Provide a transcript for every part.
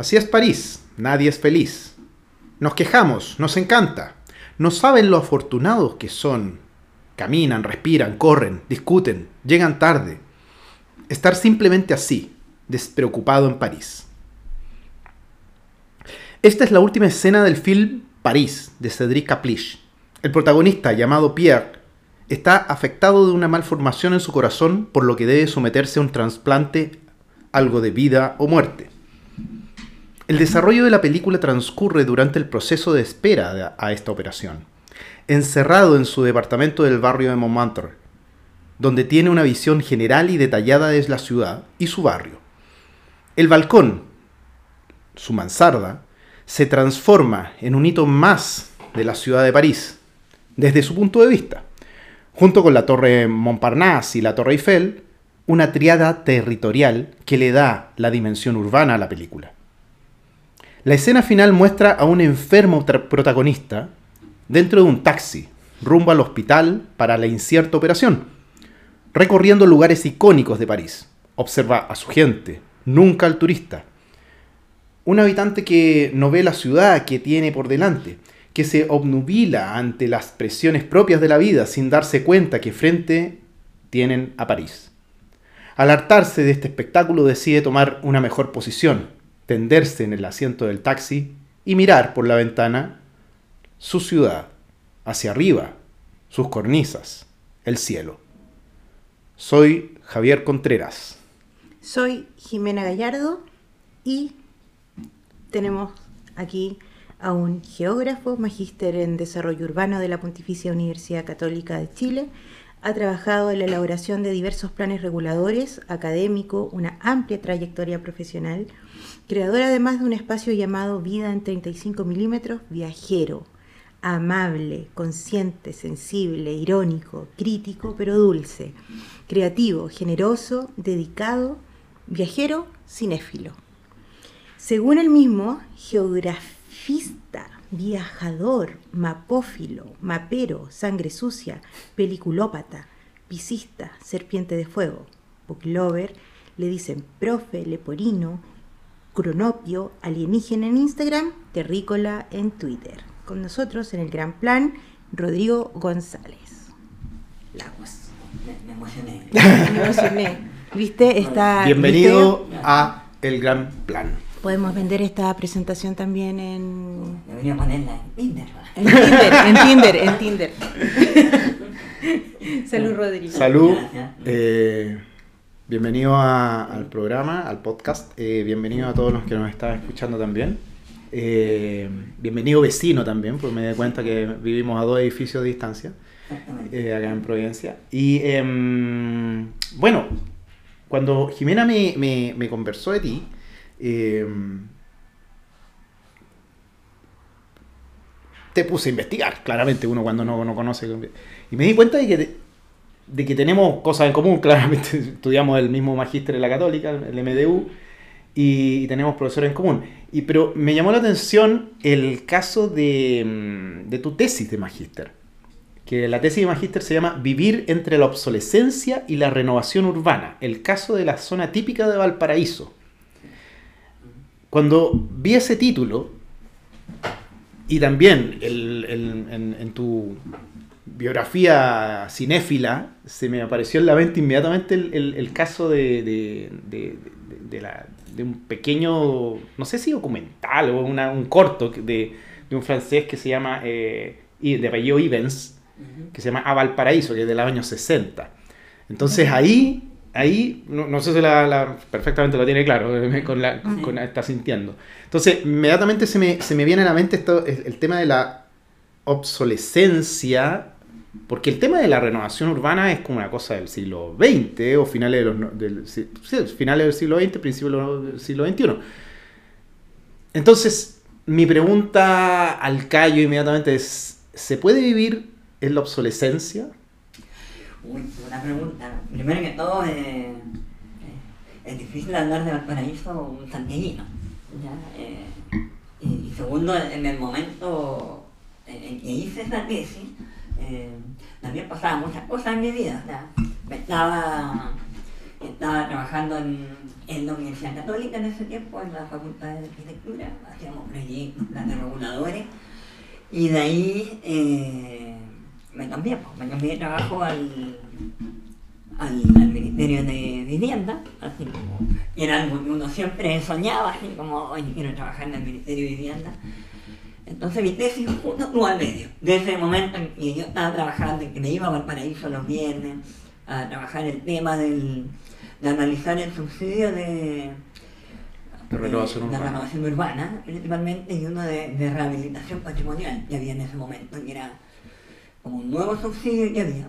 Así es París, nadie es feliz. Nos quejamos, nos encanta. No saben lo afortunados que son. Caminan, respiran, corren, discuten, llegan tarde. Estar simplemente así, despreocupado en París. Esta es la última escena del film París, de Cédric Caplich. El protagonista, llamado Pierre, está afectado de una malformación en su corazón, por lo que debe someterse a un trasplante, algo de vida o muerte. El desarrollo de la película transcurre durante el proceso de espera a esta operación, encerrado en su departamento del barrio de Montmartre, donde tiene una visión general y detallada de la ciudad y su barrio. El balcón, su mansarda, se transforma en un hito más de la ciudad de París, desde su punto de vista. Junto con la torre Montparnasse y la torre Eiffel, una triada territorial que le da la dimensión urbana a la película. La escena final muestra a un enfermo protagonista dentro de un taxi, rumbo al hospital para la incierta operación, recorriendo lugares icónicos de París. Observa a su gente, nunca al turista. Un habitante que no ve la ciudad que tiene por delante, que se obnubila ante las presiones propias de la vida sin darse cuenta que frente tienen a París. Al hartarse de este espectáculo decide tomar una mejor posición, tenderse en el asiento del taxi y mirar por la ventana su ciudad, hacia arriba, sus cornisas, el cielo. Soy Javier Contreras. Soy Jimena Gallardo y tenemos aquí a un geógrafo, magíster en desarrollo urbano de la Pontificia Universidad Católica de Chile, ha trabajado en la elaboración de diversos planes reguladores, académico, una amplia trayectoria profesional, creador además de un espacio llamado Vida en 35 milímetros, viajero, amable, consciente, sensible, irónico, crítico, pero dulce, creativo, generoso, dedicado, viajero, cinéfilo. Según el mismo, geografista, viajador, mapófilo, mapero, sangre sucia, peliculópata, pisista, serpiente de fuego, booklover, le dicen profe, leporino, cronopio, alienígena en Instagram, terrícola en Twitter. Con nosotros en el gran plan, Rodrigo González. Lagos. Me, emocioné. Me emocioné. ¿Viste? Está, Bienvenido a El Gran Plan. Podemos vender esta presentación también en. Debería ponerla en Tinder. En Tinder, en Tinder, en Tinder. Salud, Rodrigo. Salud. Eh, bienvenido al programa, al podcast. Eh, bienvenido a todos los que nos están escuchando también. Eh, bienvenido vecino también, porque me di cuenta que vivimos a dos edificios de distancia acá en Providencia. Y em, bueno, cuando Jimena me, me, me conversó de ti, Em, te puse a investigar, claramente, uno cuando no, no conoce. Y me di cuenta de que, de que tenemos cosas en común, claramente estudiamos el mismo magíster en la católica, el MDU, y, tenemos profesores en común. Y, pero me llamó la atención el caso de, mm, de tu tesis de magíster, que la tesis de magíster se llama Vivir entre la obsolescencia y la renovación urbana, el caso de la zona típica de Valparaíso cuando vi ese título, y también en, tu biografía cinéfila, se me apareció en la mente inmediatamente el, caso de, un pequeño, no sé si documental o un corto de, un francés que se llama, eh, de apellido Ivens, que se llama A Valparaíso, que es de los años 60. Entonces ahí ahí, no, sé si la, perfectamente lo tiene claro, con la, con, está sintiendo. Entonces, inmediatamente se me, se me viene a la mente esto, el, tema de la obsolescencia, porque el tema de la renovación urbana es como una cosa del siglo XX o finales, de los, del, finales del siglo XX, principios del siglo XXI. Entonces, mi pregunta al callo inmediatamente es, ¿se puede vivir en la obsolescencia? Uy, una pregunta. Primero que todo, eh, eh, es difícil hablar de Valparaíso santiaguino. Eh, y, segundo, en el momento en que hice esa tesis, también pasaban muchas cosas en mi vida. estaba estaba trabajando en, en la Universidad Católica en ese tiempo, en la Facultad de Arquitectura, hacíamos proyectos, planes reguladores, y de ahí eh, me cambié, pues, me cambié de trabajo al, al, al Ministerio de Vivienda, así como, y era algo que uno siempre soñaba, así como, oye, quiero trabajar en el Ministerio de Vivienda. Entonces mi tesis justo estuvo al medio. De ese momento en que yo estaba trabajando, en que me iba a Valparaíso los viernes, a trabajar el tema del, de analizar el subsidio de, De renovación urbana. renovación urbana, principalmente, y uno de, de rehabilitación patrimonial que había en ese momento, que era como un nuevo subsidio que había.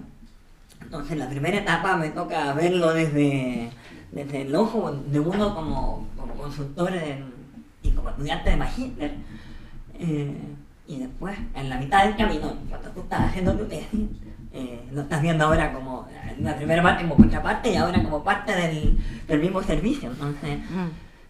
Entonces la primera etapa me toca verlo desde, desde el ojo de uno como, como consultor en- y como estudiante de magíster. Eh, y después, en la mitad del camino, cuando tú estás haciendo tu tesis, eh, lo estás viendo ahora como, en la primera parte como contraparte y ahora como parte del, del mismo servicio. Entonces, Mm.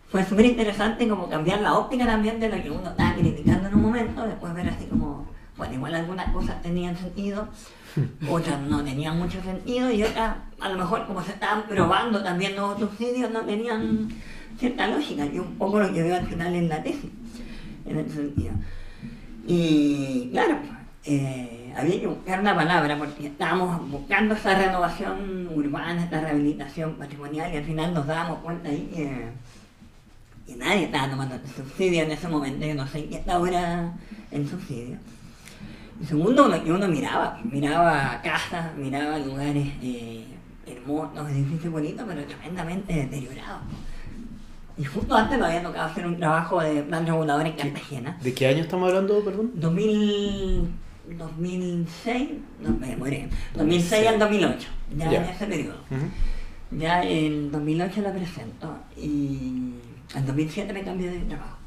fue súper interesante como cambiar la óptica también de lo que uno estaba criticando en un momento, después ver así como, bueno, igual algunas cosas tenían sentido, otras no tenían mucho sentido y otras, a lo mejor como se estaban probando también nuevos subsidios, no tenían cierta lógica, y un poco lo que veo al final en la tesis, en ese sentido. Y claro, eh, había que buscar una palabra porque estábamos buscando esa renovación urbana, esta rehabilitación patrimonial y al final nos dábamos cuenta ahí que, nadie estaba tomando subsidio en ese momento, yo no sé qué está ahora el subsidio. Y segundo, que uno miraba, miraba casas, miraba lugares eh, hermosos, edificios bonitos, pero tremendamente deteriorados. Y justo antes me había tocado hacer un trabajo de plan regulador en Cartagena. ¿De qué año estamos hablando, perdón? 2000, 2006, no me demoré, 2006 al 2008, ya, en ese periodo. Ya en 2008 la presento y en 2007 me cambié de trabajo.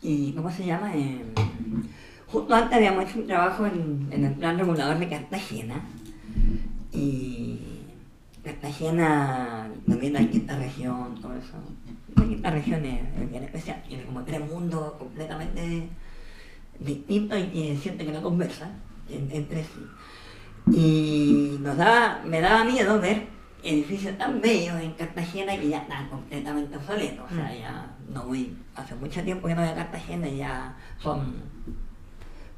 ¿Y cómo se llama? Eh, justo antes habíamos hecho un trabajo en, en el plan regulador de Cartagena y Cartagena, también la quinta región, todo eso. La región es, bien especial, tiene como tres mundos completamente distintos y que sienten que no conversan en- entre sí. Y nos daba, me daba miedo ver edificios tan bellos en Cartagena que ya están completamente obsoletos. O sea, ya no voy, hace mucho tiempo que no voy a Cartagena y ya son,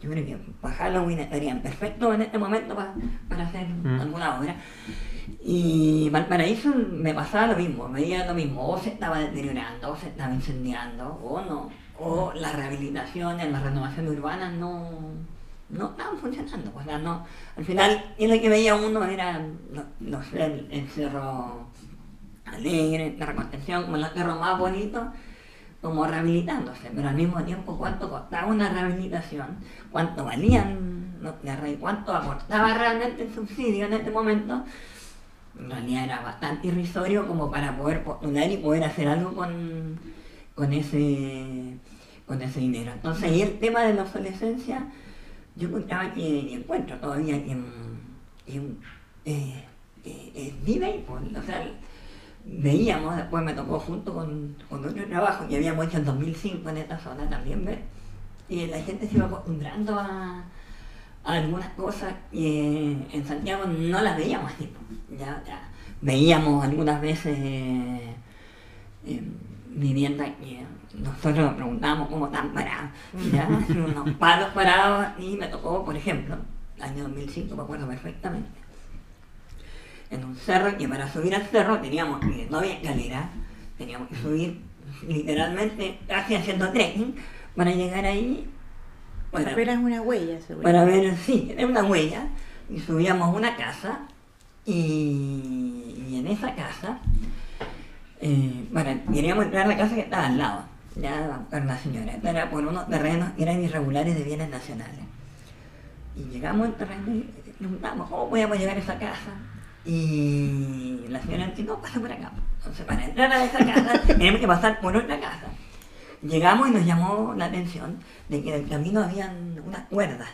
yo creo que para Halloween estarían perfectos en este momento pa- para hacer Mm. alguna obra. Y Valparaíso me pasaba lo mismo, veía lo mismo, o se estaba deteriorando, o se estaba incendiando, o no, o las rehabilitaciones, las renovaciones urbanas no, no estaban funcionando. O sea, no, al final, y lo que veía uno era, no, no sé, el, el cerro alegre, la reconstrucción, como los cerros más bonitos, como rehabilitándose, pero al mismo tiempo cuánto costaba una rehabilitación, cuánto valían, no, la re- cuánto aportaba realmente el subsidio en este momento, en realidad era bastante irrisorio como para poder postular y poder hacer algo con, con ese con ese dinero. Entonces ahí el tema de la obsolescencia, yo encontraba que y encuentro todavía que, que, eh, vive ahí, pues, o sea, veíamos, después me tocó junto con, con otro trabajo que habíamos hecho en 2005 en esta zona también ver, y la gente se iba acostumbrando a algunas cosas que en Santiago no las veíamos pues, Ya, ya. Veíamos algunas veces eh, eh, viviendas que nosotros nos preguntábamos cómo están paradas, ya, unos palos parados, y me tocó, por ejemplo, el año 2005, me acuerdo perfectamente, en un cerro que para subir al cerro teníamos que, no había escalera, teníamos que subir literalmente casi haciendo trekking para llegar ahí. Para- Apenas una huella, seguro. para ver, sí, era una huella, y subíamos a una casa, y, y en esa casa, eh, bueno, queríamos entrar a la casa que estaba al lado, ya con la señora, era por unos terrenos que eran irregulares de bienes nacionales. Y llegamos al terreno y preguntamos, ¿cómo podíamos llegar a esa casa? Y la señora dice, no, pasa por acá. Entonces, para entrar a esa casa, tenemos que pasar por otra casa. Llegamos y nos llamó la atención de que en el camino habían unas cuerdas.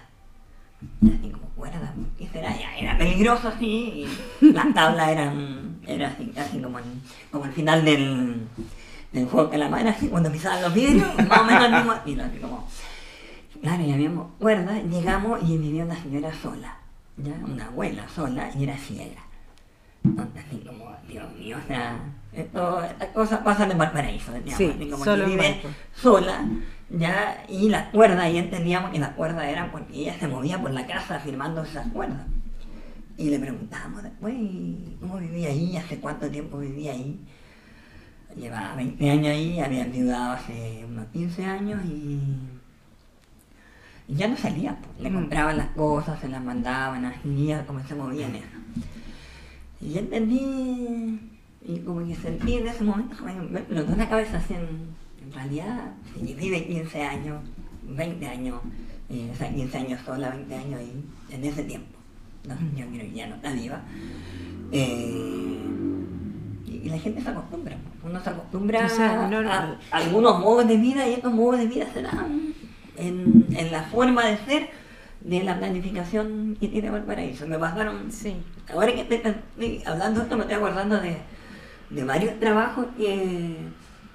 Y así como cuerdas, ¿qué será? Era peligroso así, y las tablas eran, era así, casi como, en- como el final del, del juego de la mano, así cuando pisaban los vidrios, más o menos al mismo estilo, así como. Claro, y habíamos cuerdas, llegamos y vivía una señora sola, ya, una abuela sola, y era ciega. así como, Dios mío, o sea, estas cosas pasan en Valparaíso, digamos, Sí, como solo que vive sola, ya, y las cuerdas, y entendíamos que las cuerdas eran porque ella se movía por la casa firmando esas cuerdas. Y le preguntábamos después, ¿cómo vivía ahí? ¿Hace cuánto tiempo vivía ahí? Llevaba 20 años ahí, había enviudado hace unos 15 años y, y ya no salía. pues. Le Mm. compraban las cosas, se las mandaban, así, ya como se movía en eso. Y yo entendí, y como que sentí en ese momento, me explotó la cabeza así en, realidad, si vive 15 años, 20 años, eh, o sea, 15 años sola, 20 años ahí, en ese tiempo. ¿no? Yo creo que ya no está viva. Eh, y, y la gente se acostumbra, uno se acostumbra O sea, no- a, a algunos modos de vida y estos modos de vida se dan en, en la forma de ser de la planificación que tiene Valparaíso. Me pasaron Sí. Ahora que estoy, estoy hablando de esto, me estoy acordando de, de varios trabajos que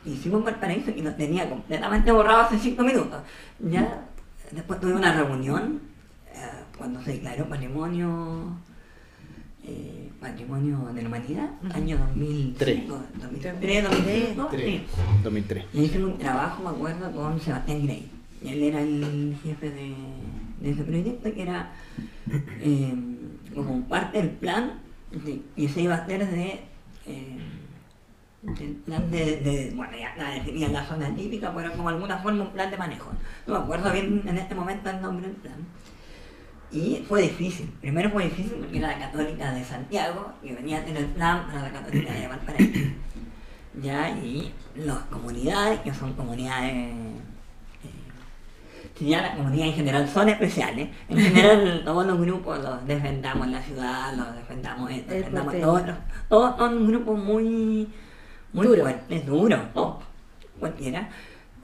hicimos en Valparaíso que nos tenía completamente borrado hace cinco minutos. Ya después tuve una reunión eh, cuando se declaró patrimonio eh, patrimonio de la humanidad, año 2003, 2003, 2005, sí. 2003. Y hicimos un trabajo, me acuerdo, con Sebastián Grey. Y Él era el jefe de, de ese proyecto, que era eh, como parte del plan de- y se iba a hacer de, eh, del plan de, de- bueno, ya la definían la zona típica, pero como alguna forma un plan de manejo. No me acuerdo bien en este momento el nombre del plan. Y fue difícil. Primero fue difícil porque era la católica de Santiago y venía a tener el plan para la católica de Valparaíso ya y las comunidades que son comunidades eh, ya las comunidades en general son especiales en general todos los grupos los defendamos en la ciudad los defendamos defendamos todos todos son grupos muy muy Duro. fuertes duros todos, cualquiera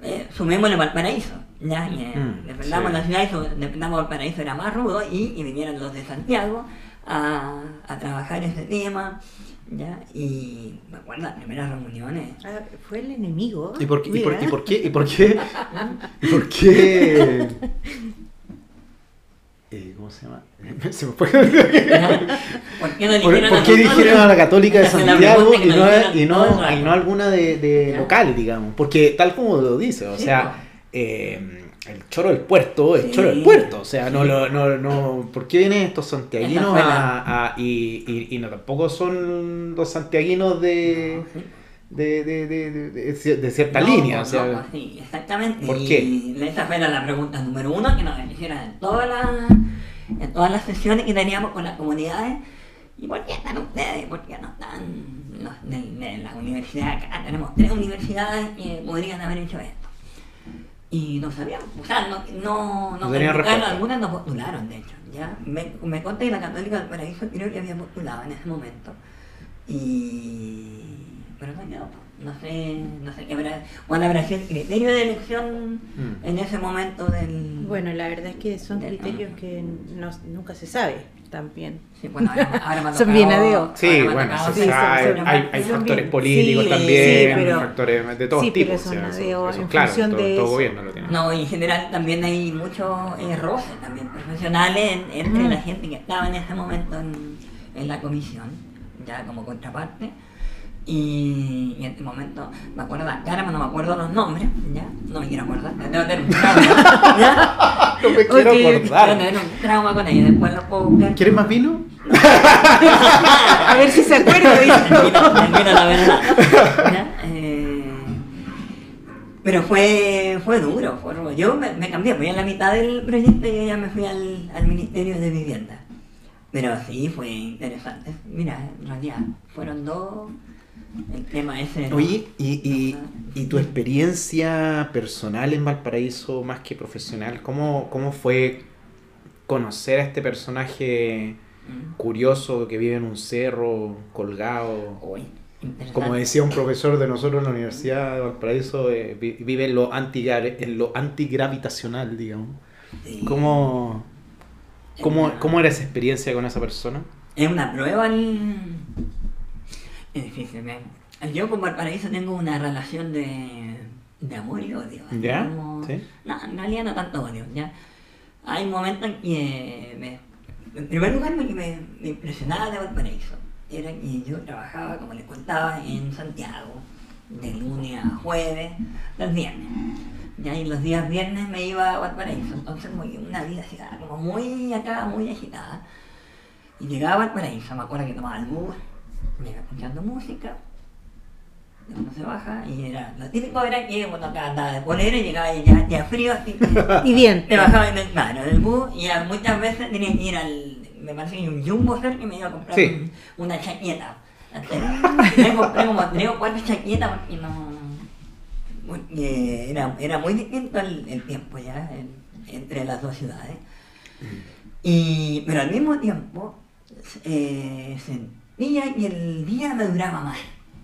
eh, sumémosle Valparaíso ya y, eh, Mm, defendamos sí. la ciudad y su- defendamos Valparaíso era más rudo y, y vinieron los de Santiago a, a trabajar ese tema ya y me acuerdo las primeras reuniones Ah, fue el enemigo. ¿Y por, qué- y, por, Mira. y por qué? ¿Y por qué? ¿Y por qué? ¿Cómo se llama? Se me fue. ¿Por qué no ¿Por, dijeron por a qué nosotros? dijeron a la Católica de Santiago y no, y no, el y no alguna de, local, digamos? Porque tal como lo dice, o sea, eh, el choro del puerto es Sí. choro del puerto, o sea, no Sí. no, no, ¿por qué vienen estos santiaguinos a, a- y, y, y no tampoco son los santiaguinos de, Sí. de, de, de, cierta No, línea, o sea, sí, exactamente. ¿por y qué? Esa fue la pregunta número uno que nos hicieron en todas las, en todas las sesiones que teníamos con las comunidades. ¿Y por qué están ustedes? ¿Por qué no están los de, de la universidad acá? Tenemos tres universidades que podrían haber hecho esto. Y no sabíamos, o sea, no, no, no algunas no postularon, de hecho. ¿ya? Me, me conté que la Católica del Paraíso creo que había postulado en ese momento. Y... Pero no quedó, po. No sé, no sé qué habrá, cuál habrá sido el criterio de elección Mm. en ese momento del... Bueno, la verdad es que son Del- criterios que no- nunca se sabe también. Sí, bueno, ahora, ahora me ha Son bien tocado- a Dios. ahora Sí, bueno, tocado se sí, sabe, son- son- hay, hay factores bien- políticos sí, también, sí, pero- factores de todos sí, pero tipos. son o sea, eso- en claro, función todo, de todo gobierno lo tiene. No, y en general también hay muchos roces también profesionales en- entre Mm. la gente que estaba en ese momento en, en la comisión, ya como contraparte. Y, y en este momento me acuerdo la cara, pero no me acuerdo los nombres, ¿ya? No me quiero acordar, tengo que tener un trauma, ¿ya? No me quiero acordar. tener un trauma con ellos, después lo puedo buscar. ¿Quieres más vino? A ver si se acuerda. Termino, termino la verdad. ¿ya? Eh, pero fue, fue duro, fue duro. Yo me, me cambié, fui a la mitad del proyecto y yo ya me fui al, al Ministerio de Vivienda. Pero sí, fue interesante. Mira, en realidad fueron dos. El tema ese. ¿no? Oye, y, y, y tu experiencia personal en Valparaíso, más que profesional, ¿cómo, cómo fue conocer a este personaje Mm. curioso que vive en un cerro, colgado? Interesante. Como decía un profesor de nosotros en la Universidad de Valparaíso, eh, vi- vive en lo, antigra- en lo antigravitacional, digamos. Sí. ¿Cómo, cómo, ¿Cómo era esa experiencia con esa persona? Es una prueba el... Es difícil, Yo con Valparaíso tengo una relación de, de amor y odio. ¿Ya? como- ¿Sí? No, en realidad no tanto odio, ¿ya? Hay momentos en que me... En primer lugar me, me impresionaba de Valparaíso. era que yo trabajaba, como les contaba, en Santiago, de lunes a jueves, los viernes. Ya, y los días viernes me iba a Valparaíso, entonces muy, una vida así, como muy acá, muy agitada. Y llegaba a Valparaíso, me acuerdo que tomaba el bus, me iba escuchando música, uno se baja, y era, lo típico era que bueno, acá andaba de polera y llegaba y ya, ya frío, así Y bien. me bajaba en el, claro, en el bus y a- muchas veces tenía que ir al, me parece que un jumbo cerca y me iba a comprar Sí. un- una chaqueta. Me compré como tres o cuatro chaquetas porque no, porque era, era muy distinto el, el tiempo ya en- entre las dos ciudades. Y, pero al mismo tiempo eh, sentía que el día me duraba más.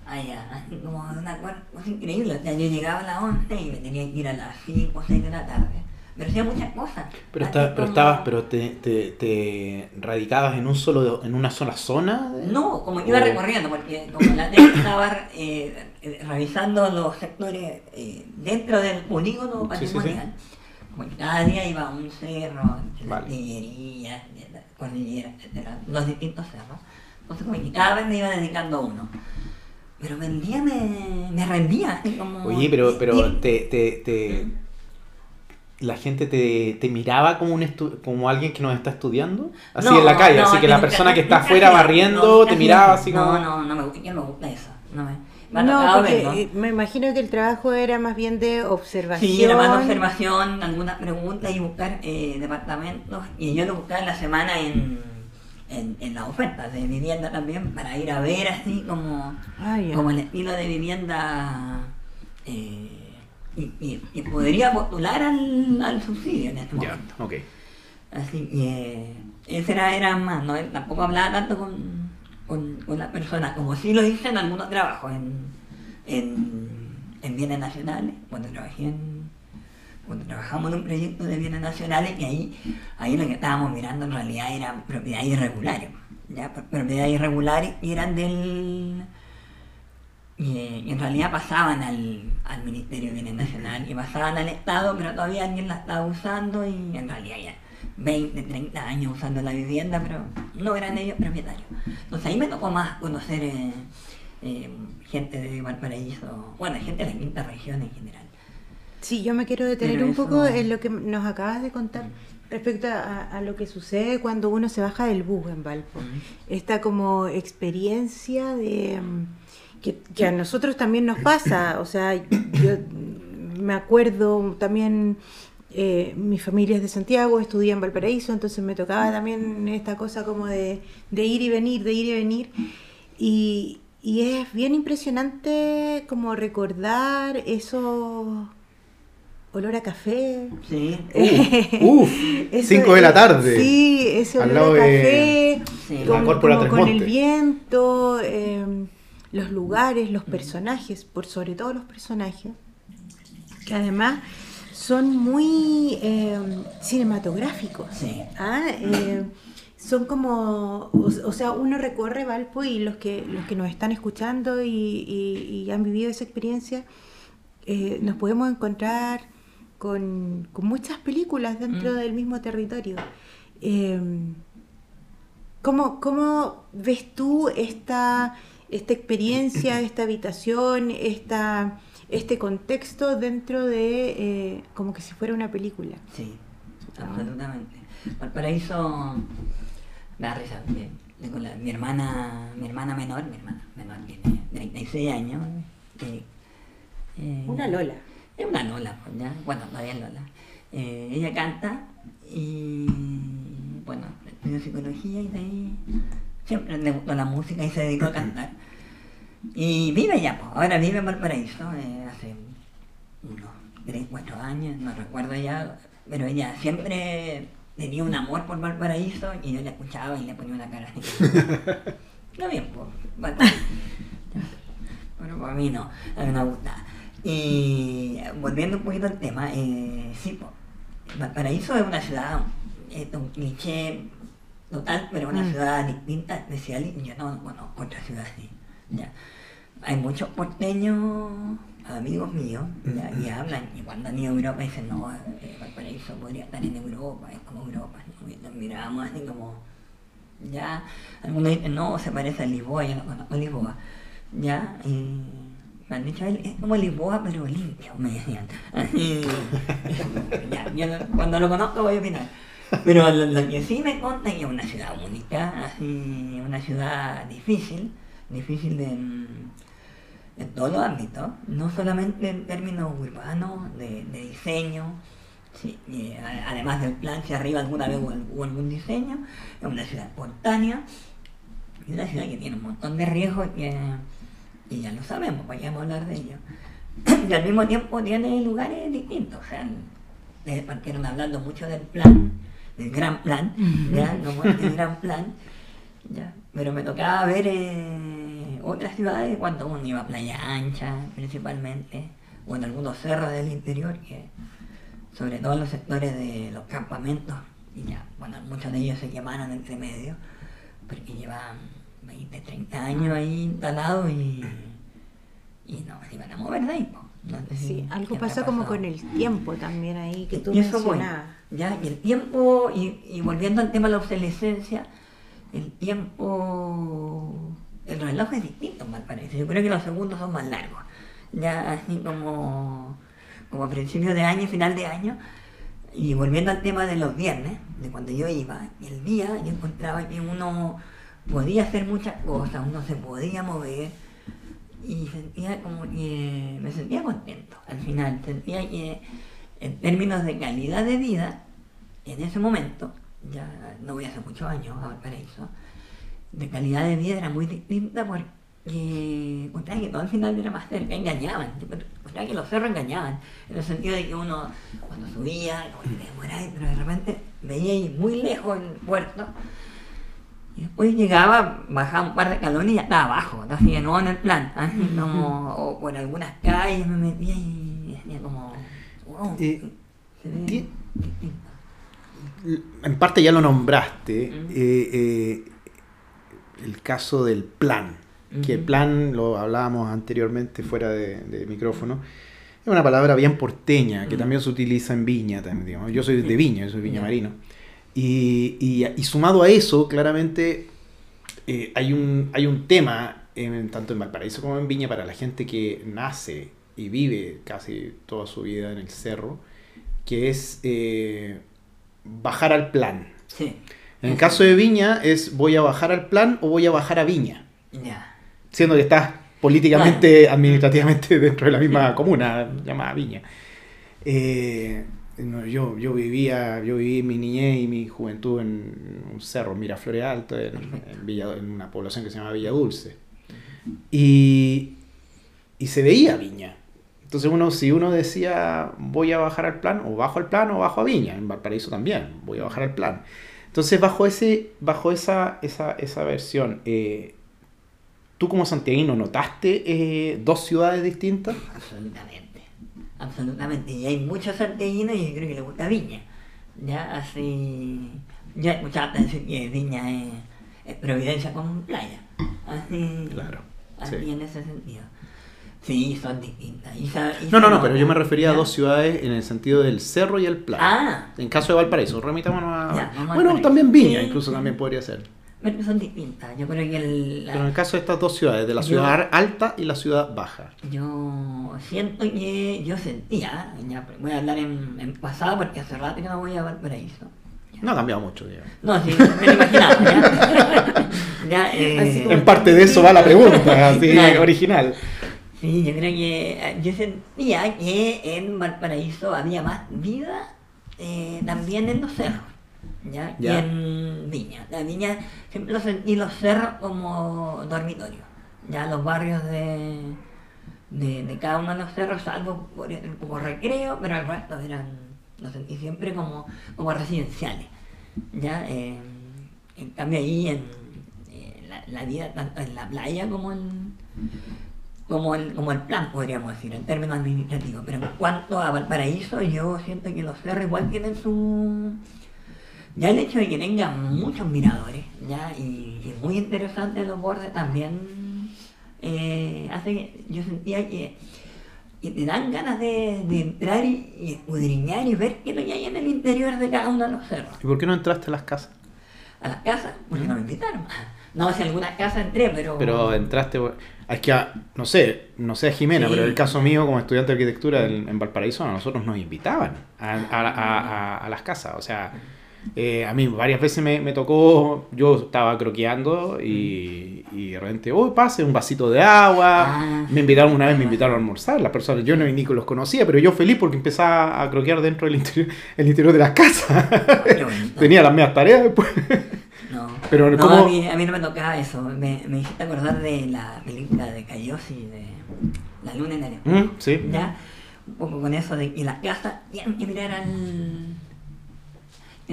Allá, como una cosa increíble. O sea, yo llegaba a las 11 y me tenía que ir a las 5 o 6 de la tarde. Pero hacía muchas cosas. Pero, está, pero como- estabas, pero te, te, te radicabas en un solo, en una sola zona. de- No, como iba O- recorriendo, porque como la estaba eh, eh, revisando los sectores eh, dentro del polígono Sí, sí, sí. patrimonial, como cada día iba a un cerro, Vale. la artillería, la cordillera, etcétera, los distintos cerros. Entonces como que cada vez me iba dedicando a uno. Pero el día me, me rendía, como... Oye, pero, pero te, te, te- la gente te, te miraba como un estu- como alguien que nos está estudiando, así No, en la calle, no, así que la nunca- persona que está afuera barriendo no, te miraba así como... No, no, no me gusta, ya no me gusta eso. No me, No, porque eh, me imagino que el trabajo era más bien de observación. Sí, era más de observación, algunas preguntas y buscar eh, departamentos. Y yo lo buscaba en la semana en, en, en las ofertas de vivienda también para ir a ver así como, Ah, como el estilo de vivienda. eh, y, y- y podría postular al, al subsidio en este Ya, momento. ok. Así que ese era, era más, ¿no? Tampoco hablaba tanto con, con, con la persona, como sí lo hice en algunos trabajos, en, en, en bienes nacionales, cuando trabajé en, cuando trabajamos en un proyecto de bienes nacionales, y ahí, ahí lo que estábamos mirando en realidad eran propiedades irregulares, ya, Pro- propiedades irregulares y eran del y, en realidad pasaban al, al Ministerio de Bienes Nacional y pasaban al Estado, pero todavía alguien la estaba usando y en realidad ya 20, 30 años usando la vivienda, pero no eran ellos propietarios. Entonces ahí me tocó más conocer eh, eh, gente de Valparaíso, bueno, gente de la quinta región en general. Sí, yo me quiero detener Pero un poco eso- en lo que nos acabas de contar respecto a, a lo que sucede cuando uno se baja del bus en Valpo. Esta como experiencia de que, que a nosotros también nos pasa, o sea, yo me acuerdo también eh, mi familia es de Santiago, estudié en Valparaíso, entonces me tocaba también esta cosa como de, de ir y venir, de ir y venir. Y, y es bien impresionante como recordar eso olor a café. Sí, Uf, Eso 5 de la tarde. Sí, ese Al olor lado a de- café, Sí. con, La como con el viento, eh, los lugares, los personajes, por sobre todo los personajes, que además son muy eh, cinematográficos. sí. Ah, eh, son como, o, o sea, uno recorre Valpo y los que los que nos están escuchando y, y- y han vivido esa experiencia, eh, nos podemos encontrar con, con muchas películas dentro Mm. del mismo territorio. Eh, ¿cómo, cómo ves tú esta, esta experiencia, esta habitación, esta, este contexto dentro de eh, como que si fuera una película? Sí, absolutamente. Valparaíso me da risa. tengo la- mi hermana, mi hermana menor, mi hermana menor tiene 36 años. eh, eh, Una Lola. Es una Lola, pues ya, bueno, todavía es Lola. Eh, ella canta y bueno, estudió psicología y de ahí siempre le gustó la música y se dedicó a cantar. Y vive ya, pues, ahora vive en Valparaíso, eh, hace unos 3, 4 años, no recuerdo ya, pero ella siempre tenía un amor por Valparaíso y yo la escuchaba y le ponía una cara así. No bien, pues, Valparaíso. Pero para mí no, a mí me gusta. Y volviendo un poquito al tema, eh, sí, Valparaíso es una ciudad, es un cliché total, pero una Mm. ciudad distinta, especial, y yo no conozco otra ciudad así. Ya. Hay muchos porteños, amigos míos, ya, y hablan, y cuando han ido a Europa dicen, no, eh, Valparaíso podría estar en Europa, es como Europa, ¿no? miramos así como, Ya, algunos dicen, no, se parece a Lisboa, yo no conozco Lisboa. Ya, y dicho, es como Lisboa, pero limpio, me decían. Así, ya, yo lo- cuando lo conozco voy a opinar. Pero lo, lo que sí me conta es que es una ciudad única, así, una ciudad difícil, difícil de, mm, en todos los ámbitos, no solamente en términos urbanos, de, de diseño, sí, y además del plan, si arriba alguna vez hubo, algún diseño, es una ciudad espontánea, y una ciudad que tiene un montón de riesgos que, y ya lo sabemos, podríamos hablar de ello. Y al mismo tiempo tiene lugares distintos, o sea, partieron hablando mucho del plan, del gran plan, ya, como el gran plan, ya, pero me tocaba ver eh, otras ciudades cuando uno iba a Playa Ancha, principalmente, o en algunos cerros del interior, que sobre todo en los sectores de los campamentos, y ya, bueno, muchos de ellos se quemaron entre medio, porque llevaban 20, 30 años ahí instalados y, y no se iban a mover de ahí. po. No sé si- Sí, algo ¿qué te ha pasó como con el tiempo también ahí que tú Y eso voy, ya, y el tiempo, y, y volviendo al tema de la obsolescencia, el tiempo, el reloj es distinto en Valparaíso. Yo creo que los segundos son más largos. Ya así como, como a principios de año, final de año. Y volviendo al tema de los viernes, de cuando yo iba, el día yo encontraba que uno podía hacer muchas cosas, uno se podía mover y sentía como me sentía contento al final, sentía que en términos de calidad de vida, en ese momento, ya no voy hace muchos años a Valparaíso, de calidad de vida era muy distinta porque encontraba que todo al final era más cerca, engañaban, encontraba que los cerros engañaban, en el sentido de que uno cuando subía, como que pero de repente veía ahí muy lejos el puerto, y después llegaba, bajaba un par de escalones y ya estaba abajo, así de nuevo en el plan, así como, o por algunas calles me metía y decía como, wow, Eh, se. En parte ya lo nombraste, eh, eh, el caso del plan. Que el plan, lo hablábamos anteriormente fuera de, de micrófono, es una palabra bien porteña, que también se utiliza en Viña. También, digamos. Yo soy de. Viña, yo soy Viña Ya. Marino. Y, y- y sumado a eso, claramente eh, hay, un, hay un tema, en- tanto en Valparaíso como en Viña, para la gente que nace y vive casi toda su vida en el cerro, que es eh, bajar al plan. Sí, En el caso de Viña es voy a bajar al plan o voy a bajar a Viña, ya. siendo que estás políticamente, administrativamente dentro de la misma comuna llamada Viña. Eh, no, yo, yo vivía, yo viví mi niñez y mi juventud en un cerro, Miraflores Alto, en, Villa- en una población que se llama Villa Dulce. Y, y se veía Viña. Entonces uno, si uno decía voy a bajar al plan, o bajo al plan o bajo a Viña, en Valparaíso también, voy a bajar al plan. Entonces bajo ese, bajo esa, esa, esa versión, eh, ¿tú como santiaguino notaste eh, dos ciudades distintas? Absolutamente, absolutamente. Y hay muchos santiaguinos y yo creo que les gusta Viña. Ya, así. Yo he escuchado decir que Viña es, es Providencia con playa. Así. Claro, Así sí. en ese sentido. Sí, son distintas. Y sa- y No, no, no, pero yo me refería a dos ciudades en el sentido del cerro y el plan. Ah, En caso de Valparaíso, remitámonos a... Ya, bueno, también Viña, Sí, incluso también podría ser. Son distintas. Yo creo que el, la- Pero en el caso de estas dos ciudades, de la Yo- ciudad alta y la ciudad baja. Yo siento que yo sentía, ya voy a hablar en, en pasado porque hace rato que no voy a Valparaíso. No ha cambiado mucho, digamos. No, sí, me lo imaginaba. Ya, ya, eh, En parte de eso va la pregunta, así Claro. original. Sí, yo creo que eh, yo sentía que en Valparaíso había más vida eh, también en los cerros, ¿ya? Ya. Y en Viña. La Viña siempre lo sentí los cerros como dormitorio, ya los barrios de, de, de cada uno de los cerros, salvo por como recreo, pero el resto eran, los sentí siempre como, como residenciales, ¿ya? Eh, en cambio ahí en la, la vida tanto en la playa como en como el, como el plan, podríamos decir, en términos administrativos. Pero en cuanto a Valparaíso, yo siento que los cerros igual tienen su... Ya el hecho de que tengan muchos miradores, ya, y, y muy interesantes los bordes también eh, hace que yo sentía que, que te dan ganas de, de entrar y, y escudriñar y ver qué es lo que hay en el interior de cada uno de los cerros. ¿Y por qué no entraste a las casas? a las casas, porque no me invitaron. No, si alguna casa entré, pero... Pero entraste, es que, a- no sé, no sé a Jimena, Sí. pero en el caso mío como estudiante de arquitectura en, en Valparaíso, a nosotros nos invitaban a- a- a las casas. O sea, eh, a mí varias veces me, me tocó, yo estaba croqueando y, y de repente, uy, pase un vasito de agua. Ah. Me invitaron una vez, me invitaron a almorzar. Las personas, yo no, ni los conocía, pero yo feliz porque empezaba a croquear dentro del interior, el interior de las casas. Tenía las mismas tareas después. No, Pero no ¿cómo- a, mí, a mí no me tocaba eso. Me, me hiciste acordar de la película de Cayosi, de La Luna en el Mm, sí. Ya, un poco con eso de que las casas tienen que mirar al.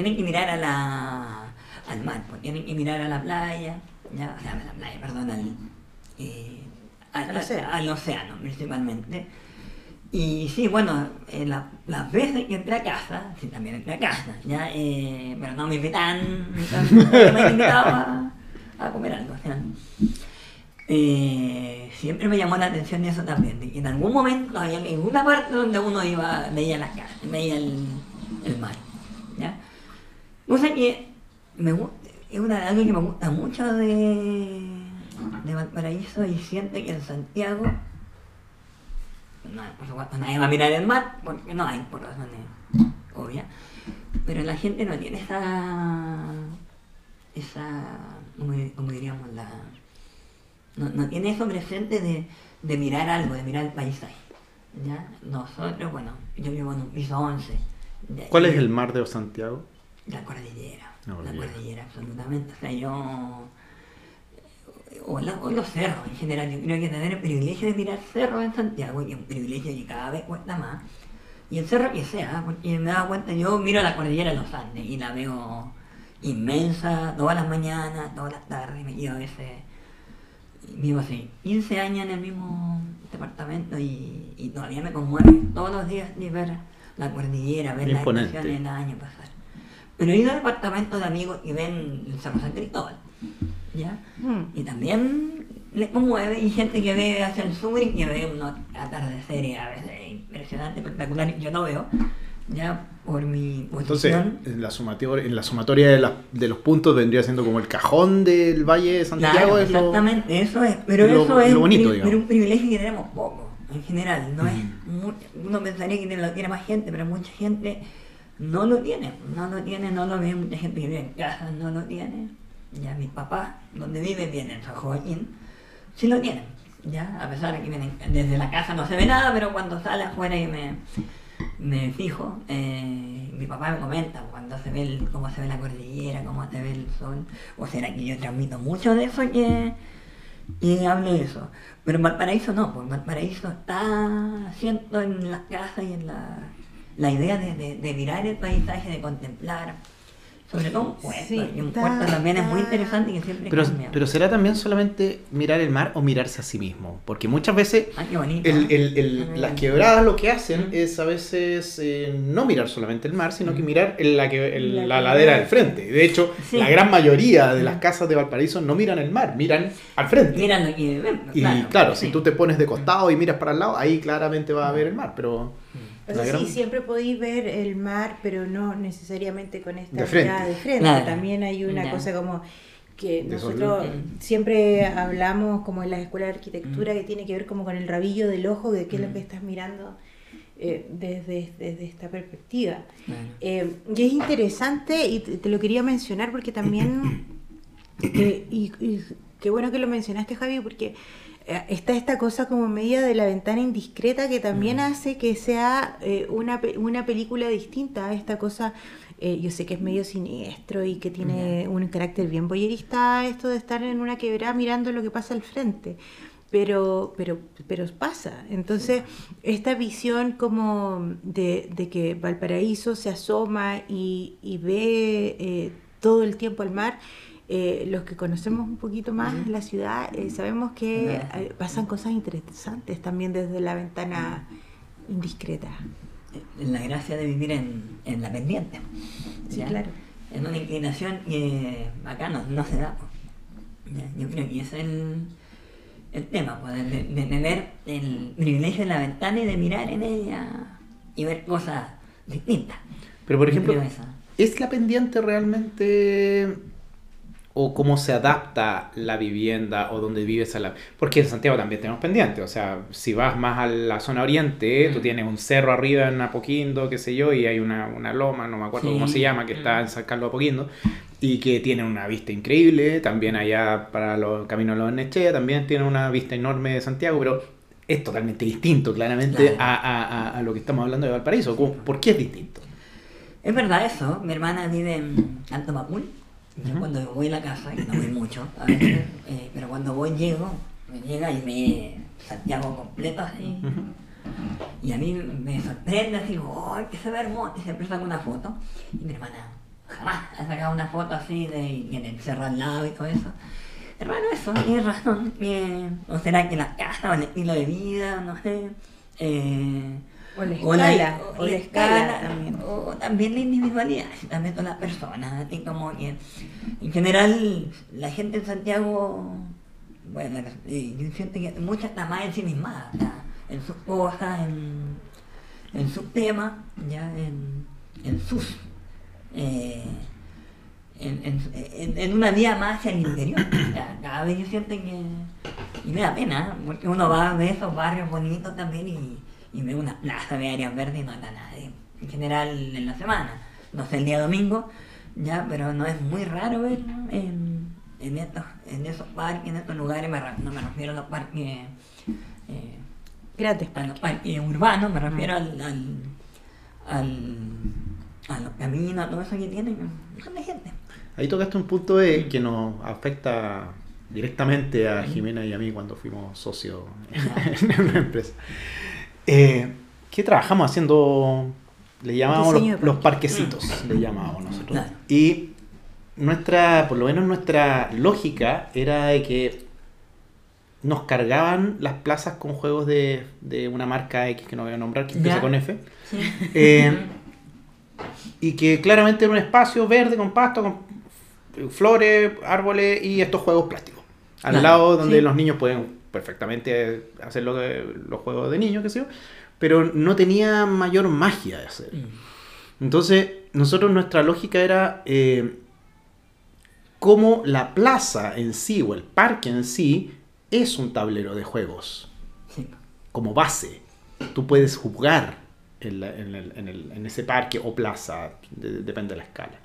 Tienen que mirar a la. al mar, pues, tienen que mirar a la playa, ya, o sea, a la playa, perdón, al. eh, al, Al océano. al océano, principalmente. Y sí, bueno, eh, la- las veces que entré a casa, sí, también entré a casa, ya, eh, pero no me invitan, me han invitado a, a comer algo, o sea, eh, siempre me llamó la atención eso también, de que en algún momento había ninguna parte donde uno iba, veía las veía el, el mar. Cosa que me es una, algo que me gusta mucho de, de Valparaíso y siento que en Santiago, no, por supuesto nadie va a mirar el mar, porque no hay, por razones obvias, pero la gente no tiene esa, esa, como, diríamos, la, no, no tiene eso presente de, de mirar algo, de mirar el paisaje. ¿ya? Nosotros, bueno, yo vivo en un piso 11. ¿ya? ¿Cuál es el mar de Santiago? La cordillera. La La cordillera. cordillera, absolutamente. O sea, yo. O, la- o los cerros en general. Yo creo que tener el privilegio de mirar cerros en Santiago, y es un privilegio que cada vez cuesta más. Y el cerro que sea, porque me dado cuenta, yo miro la cordillera de los Andes y la veo inmensa todas las mañanas, todas las tardes, me quedo a veces. Vivo así, 15 años en el mismo departamento y, y todavía me conmueve todos los días de ver la cordillera, ver las Imponente. estaciones del año pasar. Pero he ido a departamentos de amigos que ven el Cerro San Cristóbal, ¿ya? Mm. Y también le conmueve y gente que ve hacia el sur y que ve unos atardeceres a veces impresionantes, espectaculares, yo no veo, ya por mi Entonces, en la sumatoria, en la sumatoria de, la- de los puntos vendría siendo como el cajón del Valle de Santiago. Claro, es lo- exactamente, eso es, pero lo- eso es lo un bonito, pri- pero un privilegio que tenemos poco, en general, no es Mm. mu- uno pensaría que tiene- lo tiene más gente, pero mucha gente no lo tiene, no lo tiene, no lo ve, mucha gente vive en casa no lo tiene, ya mis papás, donde viven bien en San Joaquín, sí lo tienen, ya, a pesar de que vienen, desde la casa no se ve nada, pero cuando sale afuera y me, me fijo, eh, mi papá me comenta cuando se ve el- cómo se ve la cordillera, cómo se ve el sol, o será que yo transmito mucho de eso que, que hablo de eso. Pero en Valparaíso no, pues Valparaíso está siento en las casas y en la, la idea de, de- de mirar el paisaje, de contemplar, sobre todo un puerto, Sí, y un puerto también es muy interesante y que siempre Pero, cambia. pero será también solamente mirar el mar o mirarse a sí mismo. Porque muchas veces Ah, el- el- el- Ah, las mm. quebradas lo que hacen es a veces eh, no mirar solamente el mar, sino que mirar el- la, que- el- La la ladera del frente. De hecho, Sí. la gran mayoría de las casas de Valparaíso no miran el mar, miran al frente. Mira lo que ven, Y claro, sí. si tú te pones de costado y miras para el lado, ahí claramente vas a ver el mar, pero... O la sea, gran- sí, siempre podéis ver el mar, pero no necesariamente con esta De frente. mirada de frente. Claro. También hay una cosa como que De nosotros sol. siempre hablamos como en la escuela de arquitectura que tiene que ver como con el rabillo del ojo, de qué es lo Mm. que estás mirando eh, desde, desde esta perspectiva. Eh, y es interesante y te, te lo quería mencionar porque también, eh, y, y qué bueno que lo mencionaste Javi, porque está esta cosa como media de la ventana indiscreta que también Mm. hace que sea eh, una, una película distinta a esta cosa. eh, yo sé que es medio siniestro y que tiene un carácter bien boyerista esto de estar en una quebrada mirando lo que pasa al frente pero, pero, pero pasa. Entonces, esta visión como de, de que Valparaíso se asoma y, y ve eh, todo el tiempo al mar, eh, los que conocemos un poquito más la ciudad, eh, sabemos que eh, pasan cosas interesantes también desde la ventana indiscreta. la gracia de vivir en, en la pendiente. Sí, ¿ya? claro. En una inclinación que acá no, no se da. ¿ya? Yo creo que ese es el, el tema, pues, de, de tener el privilegio de la ventana y de mirar en ella y ver cosas distintas. Pero por ejemplo. ¿es la pendiente realmente o cómo se adapta la vivienda o donde vives a la... Porque en Santiago también tenemos pendientes, o sea, si vas más a la zona oriente, tú Mm. tienes un cerro arriba en Apoquindo, qué sé yo, y hay una, una loma, no me acuerdo Sí. cómo se llama, que está Mm. en San Carlos Apoquindo, y que tiene una vista increíble, también allá para los caminos de los Nechea, también tiene una vista enorme de Santiago, pero es totalmente distinto, claramente, Claro. a, a- a- lo que estamos hablando de Valparaíso. ¿Cómo- ¿Por qué es distinto? Es verdad eso, mi hermana vive en Alto Macul. Yo cuando voy a la casa, que no voy mucho, a veces, eh, pero cuando voy llego, me llega y ve Santiago completo así. Y a mí me sorprende así, ¡ay, que se ve hermoso! Y siempre saco una foto. Y mi hermana jamás ha sacado una foto así de y en el cerro al lado y todo eso. Hermano, eso, tienes razón. eh, o será que la casa o el estilo de vida, no sé. eh, O la o la, escala, o la escala, también. o también la individualidad, también con las personas, así como que en general la gente en Santiago, bueno, eh, yo siento que mucha está más en sí misma, o sea, en sus cosas, en, en sus temas, ya, en, en sus, eh, en, en, en- una vida más hacia el interior. Cada vez yo siento que, y me da pena, porque uno va a ver esos barrios bonitos también y, y ve una plaza de áreas verdes y no anda nadie. En general en la semana, no sé el día domingo, ya, pero no es muy raro ver en, en, estos, en esos parques, en estos lugares, me no me refiero a los parques, eh, Gratis. a los parques urbanos, me refiero al, al, al- a los caminos, a todo eso que tienen, hay gente. Ahí tocaste un punto E que nos afecta directamente a Jimena y a mí cuando fuimos socios en una empresa. Eh, ¿Qué trabajamos haciendo? Le llamábamos los, parquecitos, le llamábamos nosotros. Claro. Y nuestra, por lo menos nuestra lógica era de que nos cargaban las plazas con juegos de, de una marca X que no voy a nombrar, que empieza con F. Sí. Eh, y que claramente era un espacio verde con pasto, con flores, árboles y estos juegos plásticos. Al Claro, lado donde sí. los niños pueden perfectamente hacer lo que- los juegos de niños, qué sé yo, pero no tenía mayor magia de hacer. Mm. Entonces, nosotros nuestra lógica era eh, cómo la plaza en sí o el parque en sí es un tablero de juegos Sí. como base. Tú puedes jugar en, la- en el- en el- en ese parque o plaza, de- depende de la escala.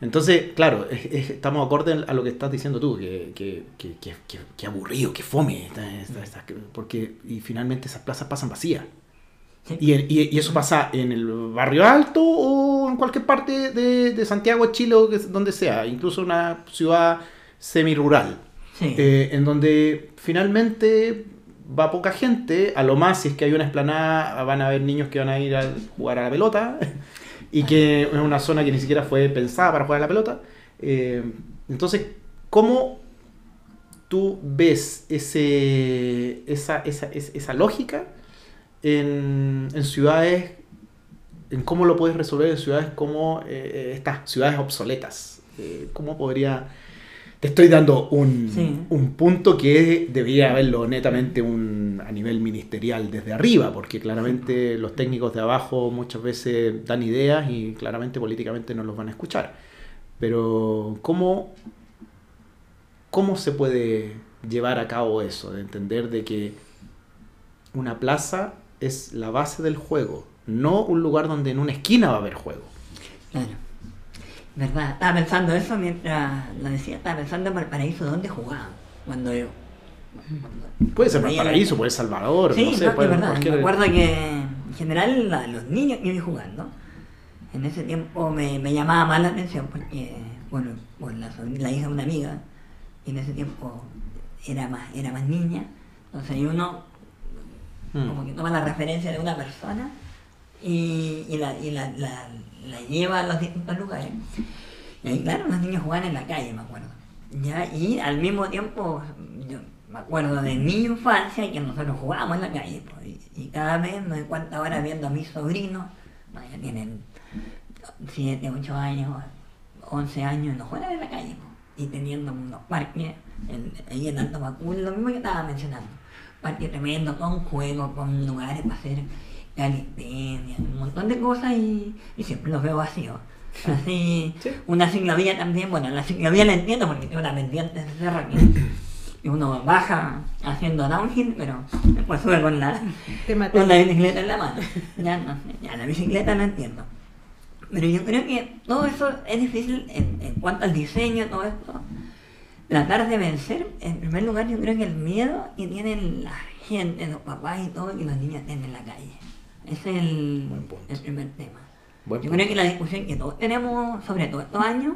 Entonces, claro, es- es- estamos acorde a lo que estás diciendo tú, que, que, que, que- que- que aburrido, que fome, esta- esta- esta- porque y finalmente esas plazas pasan vacías. Y, en- y- y eso pasa en el barrio alto o en cualquier parte de, de Santiago, Chile o donde sea, incluso una ciudad semi-rural, Sí. eh, en donde finalmente va poca gente, a lo más si es que hay una explanada van a haber niños que van a ir a jugar a la pelota y que es una zona que ni siquiera fue pensada para jugar la pelota. Eh, entonces, ¿cómo tú ves ese, esa, esa, es- esa lógica en, en ciudades, en cómo lo puedes resolver en ciudades como eh, estas ciudades obsoletas? Eh, ¿Cómo podría... Te estoy dando un, Sí. un punto que debería haberlo netamente un, a nivel ministerial desde arriba, porque claramente los técnicos de abajo muchas veces dan ideas y claramente políticamente no los van a escuchar. Pero ¿cómo, cómo se puede llevar a cabo eso? De entender de que una plaza es la base del juego, no un lugar donde en una esquina va a haber juego. Claro. ¿Verdad? Estaba pensando eso mientras lo decía, estaba pensando en Valparaíso, ¿dónde jugaban? Cuando yo... Puede ser Valparaíso, puede ser Salvador, Sí, no sé, no, puede es verdad. cualquier- Me acuerdo que en general la- los niños que iban jugando, en ese tiempo me, me llamaba más la atención porque, bueno, por la, hija de una amiga, y en ese tiempo era más, era más niña, entonces uno Mm. como que toma la referencia de una persona y, y la, y la, la- lleva a los distintos lugares. Y ahí, claro, los niños jugaban en la calle, me acuerdo. ¿Ya? Y al mismo tiempo, yo me acuerdo de mi infancia que nosotros jugábamos en la calle. pues, y, y cada vez me doy cuenta ahora viendo a mis sobrinos, no, ya tienen 7, 8 años, 11 años, no juegan en la calle. pues, y teniendo unos parques ahí en Alto Macul, lo mismo que estaba mencionando. Parque tremendo, con juegos, con lugares para hacer calistenia, un montón de cosas y, y siempre los veo vacíos. Así, Sí. una ciclovía también, bueno, la ciclovía la entiendo porque tiene una pendiente de cerro aquí. Y uno baja haciendo downhill, pero después sube con la, con la bicicleta en la mano. Ya, no sé, ya la bicicleta la entiendo. Pero yo creo que todo eso es difícil en, en cuanto al diseño, todo esto. Tratar de vencer, en primer lugar, yo creo que el miedo que tienen la gente, los papás y todo, que los niños estén en la calle. Ese es el, primer tema. Buen yo punto. creo que la discusión que todos tenemos, sobre todo estos años,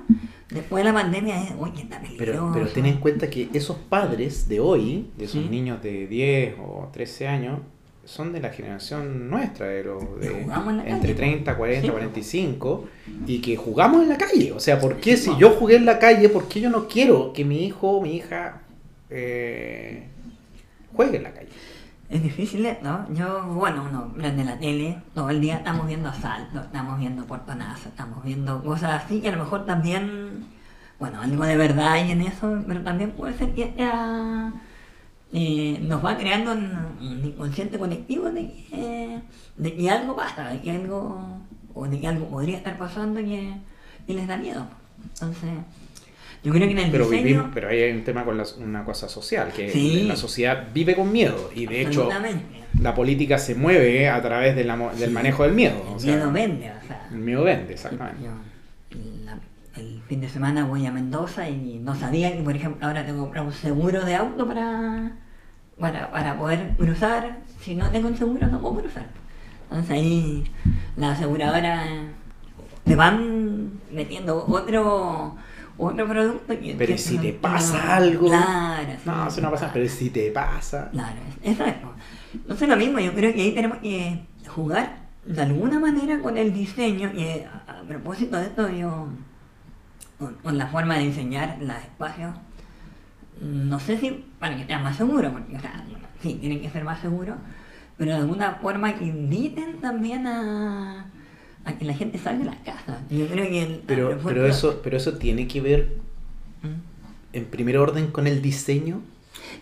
después de la pandemia, es, oye, está peligroso. Pero, pero ten en cuenta que esos padres de hoy, de esos Sí. niños de 10 o 13 años, son de la generación nuestra, de los de entre calle. 30, 40, Sí. 45, y que jugamos en la calle. O sea, ¿por qué si Sí. yo jugué en la calle, por qué yo no quiero que mi hijo o mi hija eh, juegue en la calle? Es difícil, ¿no? Yo, bueno, uno prende la tele, todo el día estamos viendo asaltos, estamos viendo portonazos, estamos viendo cosas así, que a lo mejor también, bueno, algo de verdad hay en eso, pero también puede ser que eh, nos va creando un, inconsciente colectivo de que, de que algo pasa, de que algo, o de que algo podría estar pasando y, y les da miedo. Entonces, yo creo que en el Pero, diseño... vivimos, pero hay un tema con la- una cosa social, que Sí. la sociedad vive con miedo, y de hecho la política se mueve a través de la del Sí. manejo del miedo. el o sea, miedo vende, o sea... el miedo vende, exactamente. Yo, la- el fin de semana voy a Mendoza y no sabía que, por ejemplo, ahora tengo que comprar un seguro de auto para, para, para poder cruzar. Si no tengo un seguro, no puedo cruzar. Entonces ahí la aseguradora te van metiendo otro otro producto. que- Pero que ¿y si no- te pasa no, algo? Claro. sí. No, eso no pasa, pero si te pasa. Claro, eso es. Entonces lo mismo, yo creo que ahí tenemos que jugar de alguna manera con el diseño, y eh, a, a propósito de esto, yo, con, con la forma de diseñar los espacios, no sé si para que sean más seguros, porque, o sea, sí, tienen que ser más seguros, pero de alguna forma que inviten también a, a que la gente salga de las casas. Yo creo que el- Pero, pero, eso, pero eso tiene que ver ¿Mm? en primer orden con el diseño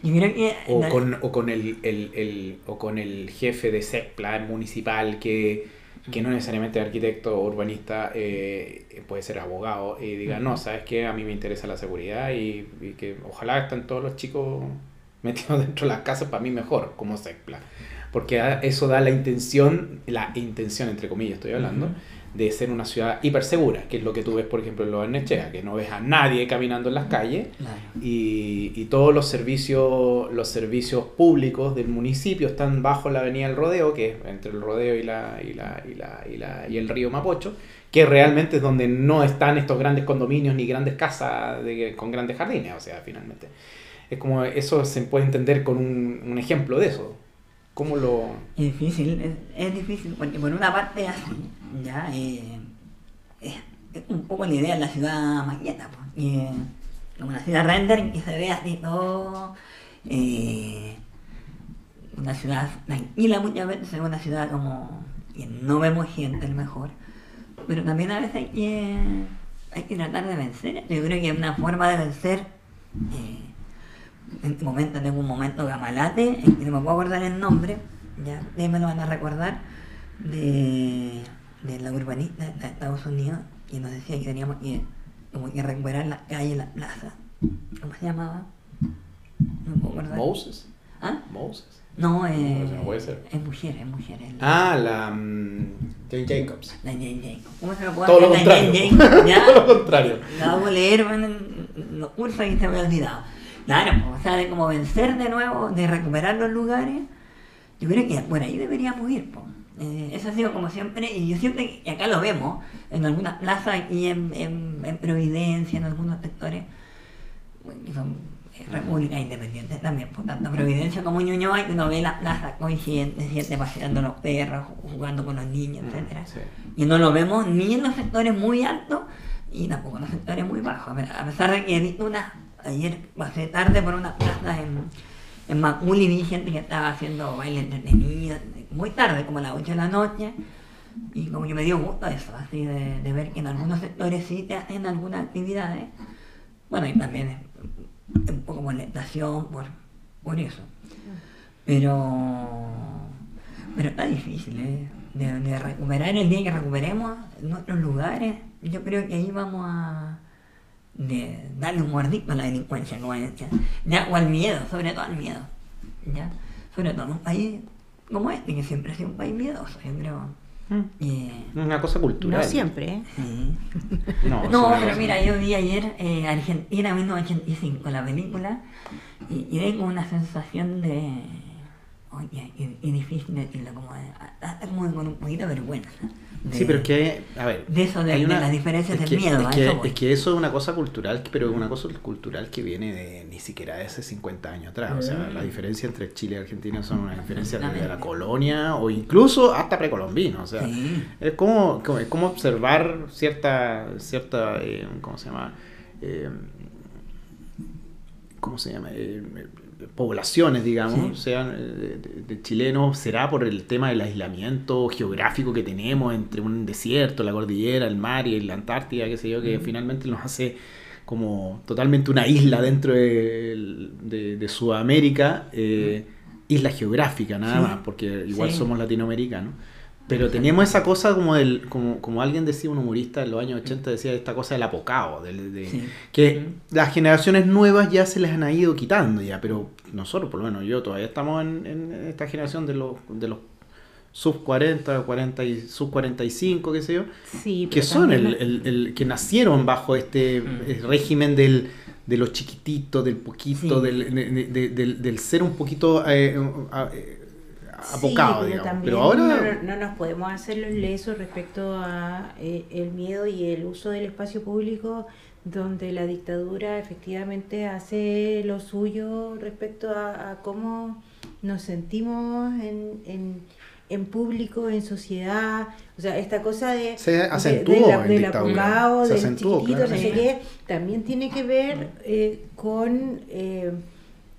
Yo creo que... o la- con, o con el, el- el- o con el jefe de SECPLA municipal que, que no necesariamente es arquitecto o urbanista, eh, puede ser abogado y diga, no, sabes que a mí me interesa la seguridad y, y que ojalá estén todos los chicos metidos dentro de las casas, para mí mejor, como SECPLA. Porque eso da la intención, la intención entre comillas estoy hablando, Ujú. de ser una ciudad hipersegura, que es lo que tú ves, por ejemplo, en los Barnechea, que no ves a nadie caminando en las calles Claro. y, y todos los servicios los servicios públicos del municipio están bajo la avenida del Rodeo, que es entre el Rodeo y, la, y, la, y, la, y, la- y el río Mapocho, que realmente es donde no están estos grandes condominios ni grandes casas de- con grandes jardines, o sea, finalmente. Es como eso se puede entender con un, un ejemplo de eso. ¿Cómo lo...? Es difícil, es, es difícil, porque por una parte ya, eh, es, es un poco la idea de la ciudad maqueta, pues, eh, como una ciudad render que se ve así todo, eh, una ciudad tranquila muchas veces, es una ciudad como que no vemos gente a lo mejor, pero también a veces hay que, hay que tratar de vencer, yo creo que una forma de vencer, eh, en este momento tengo un momento gamalate, en que no me puedo acordar el nombre, ya me lo van a recordar, de, de la urbanista de Estados Unidos, que nos decía que teníamos que, como que recuperar las calles, las plazas. ¿Cómo se llamaba? No me puedo acordar. Moses. ¿Ah? Moses. No, eh, no puede ser. es mujer, es mujer. es Ah, la... mm, Jane Jacobs. La Jane Jacob. ¿Cómo se me puede Todo lo la Jane contrario. Todo lo contrario. La hago leer bueno, en los cursos y se me ha olvidado. Claro, o sea, de como vencer de nuevo, de recuperar los lugares, yo creo que por ahí deberíamos ir. pues. Eh, eso ha sido como siempre, y yo siempre, y acá lo vemos, en algunas plazas aquí en, en, en Providencia, en algunos sectores, que son eh, repúblicas independientes también, por tanto Providencia como Ñuñoa, y uno ve las plazas con gente, paseando los perros, jugando con los niños, etcétera Sí. y no lo vemos ni en los sectores muy altos y tampoco en los sectores muy bajos. A pesar de que he visto una, ayer pasé tarde por una plaza en, en Macul y vi gente que estaba haciendo baile entretenido, muy tarde, como a las 8 de la noche, y como que me dio gusto eso, así de, de ver que en algunos sectores sí te hacen algunas actividades. Bueno, y también es un poco molestación por, por eso. Pero, pero está difícil, ¿eh? De, de recuperar el día que recuperemos nuestros lugares, yo creo que ahí vamos a de darle un mordisco a la delincuencia, como decía. ya, o al miedo, sobre todo al miedo, ya, sobre todo en un país como este, que siempre ha sido un país miedoso, yo creo. Mm. Y, Una cosa cultural. No siempre, ¿eh? sí. No, pero mira, yo vi ayer eh, Argentina 1985, la película, y, y tengo una sensación de. Oye, y, y difícil decirlo, como de, hasta como con un poquito de vergüenza. De- Sí, pero es que, a ver. De eso, de- hay de las diferencias es del que- miedo, Es a que, eso es que eso es una cosa cultural, pero es una cosa cultural que viene de ni siquiera de hace 50 años atrás. O sea, la diferencia entre Chile y Argentina son una diferencia desde la colonia o incluso hasta precolombino. O sea, Sí. es como, como, es como observar cierta, cierta eh, ¿cómo se llama? Eh, ¿Cómo se llama? Eh, poblaciones, digamos, Sí. sean eh, de, de chilenos, será por el tema del aislamiento geográfico que tenemos entre un desierto, la cordillera, el mar y la Antártida, qué sé yo, que finalmente nos hace como totalmente una isla dentro de, de- de Sudamérica, eh, isla geográfica nada Sí. más, porque igual Sí. somos latinoamericanos. Pero teníamos esa cosa como del, como, como alguien decía, un humorista en los años 80 decía esta cosa del apocado, del, de, Sí. que las generaciones nuevas ya se les han ido quitando ya, pero nosotros, por lo menos yo, todavía estamos en, en esta generación de los, de los sub 40, 40 y sub 45, qué sé yo, Sí, que son el, el- el- que nacieron bajo este Mm. eh, régimen del de los chiquititos, del poquito, Sí. del, de- de- del, del ser un poquito eh, a- Sí, apocado, pero digamos. Pero ahora... no, no nos podemos hacer los lesos respecto a eh, el miedo y el uso del espacio público donde la dictadura efectivamente hace lo suyo respecto a, a cómo nos sentimos en, en, en público, en sociedad, o sea, esta cosa de, Se de- acentuó de la- en del apocado, del chiquitito, no sé qué, también tiene que ver eh, con, eh,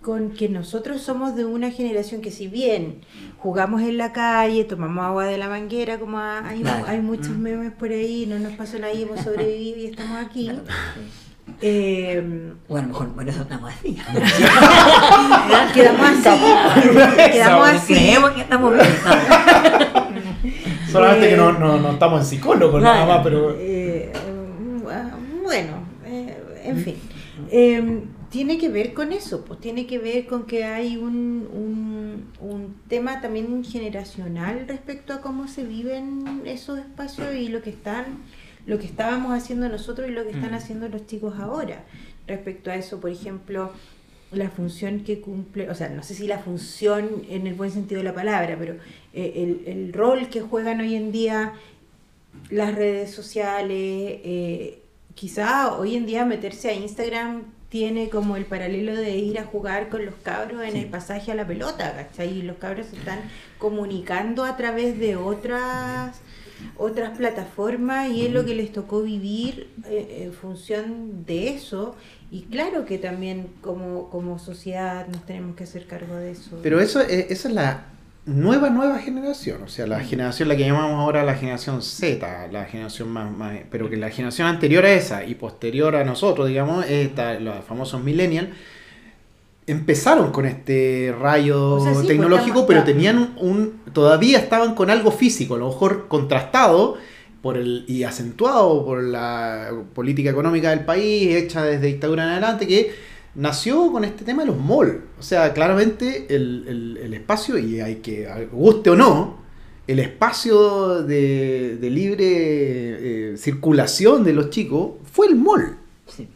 con que nosotros somos de una generación que si bien jugamos en la calle, tomamos agua de la manguera, como ha- hay, Claro. hay muchos Mm. memes por ahí, no nos pasó nada y hemos sobrevivido y estamos aquí. Claro, eh, O a lo mejor por eso estamos así. quedamos así, quedamos así. Creemos que estamos bien. Solamente que no, Eh, no, no estamos en psicólogos Claro. nada más, pero... Eh, ah, bueno, eh, en fin. Tiene que ver con eso, pues tiene que ver con que hay un, un, un tema también generacional respecto a cómo se viven esos espacios y lo que están, lo que estábamos haciendo nosotros y lo que están Mm. haciendo los chicos ahora. Respecto a eso, por ejemplo, la función que cumple, o sea, no sé si la función en el buen sentido de la palabra, pero eh, el, el rol que juegan hoy en día las redes sociales, eh, quizá hoy en día meterse a Instagram tiene como el paralelo de ir a jugar con los cabros en Sí. el pasaje a la pelota, ¿cachai? Y los cabros se están comunicando a través de otras otras plataformas y es lo que les tocó vivir eh, en función de eso y claro que también como, como sociedad nos tenemos que hacer cargo de eso. Pero eso es, esa es la nueva, nueva generación. O sea, la generación, la que llamamos ahora la generación Z, la generación más, más pero que la generación anterior a esa y posterior a nosotros, digamos, esta, los famosos millennials, empezaron con este rayo O sea, sí, pues, tecnológico, pero tenían un, todavía estaban con algo físico, a lo mejor contrastado por el, y acentuado por la política económica del país, hecha desde dictadura en adelante, que nació con este tema de los malls. O sea, claramente el, el- el espacio, y hay que, guste o no, el espacio de, de libre eh, circulación de los chicos fue el mall. Sí.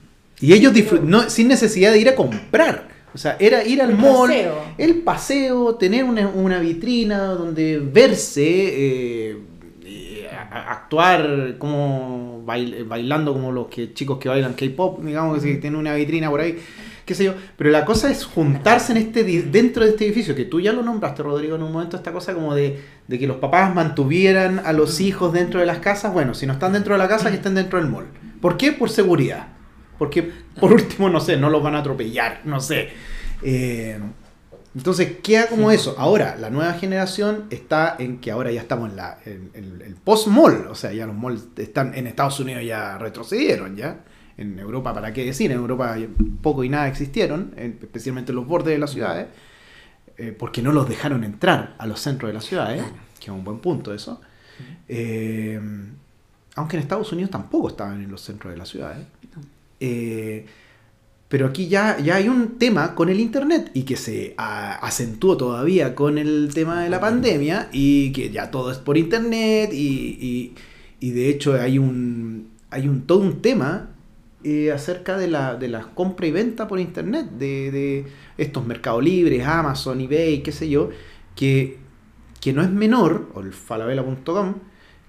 Y ellos no, sin necesidad de ir a comprar. O sea, era ir al El mall, paseo. el paseo, tener una, una vitrina donde verse, eh, eh, actuar como bail- bailando como los que, chicos que bailan K-pop, digamos que si tienen una vitrina por ahí, qué sé yo. Pero la cosa es juntarse en este dentro de este edificio, que tú ya lo nombraste, Rodrigo, en un momento, esta cosa como de, de que los papás mantuvieran a los hijos dentro de las casas. Bueno, si no están dentro de la casa, que estén dentro del mall. ¿Por qué? Por seguridad. Porque, por último, no sé, no los van a atropellar, no sé. Eh, entonces queda como eso. Ahora, la nueva generación está en que ahora ya estamos en, la, en, en el post-mall. O sea, ya los malls están en Estados Unidos ya retrocedieron, ¿ya? En Europa, ¿para qué decir? En Europa poco y nada existieron, en- especialmente en los bordes de las ciudades, eh, porque no los dejaron entrar a los centros de las ciudades, que es un buen punto eso. Eh, aunque en Estados Unidos tampoco estaban en los centros de la ciudad. ¿eh? Eh, pero aquí ya, ya hay un tema con el Internet y que se a- acentuó todavía con el tema de la pandemia y que ya todo es por Internet y, y- y de hecho hay un, hay un todo un tema eh, acerca de la, de la compra y venta por Internet, de, de estos mercados libres, Amazon, eBay, qué sé yo, que, que no es menor, o el falabella.com,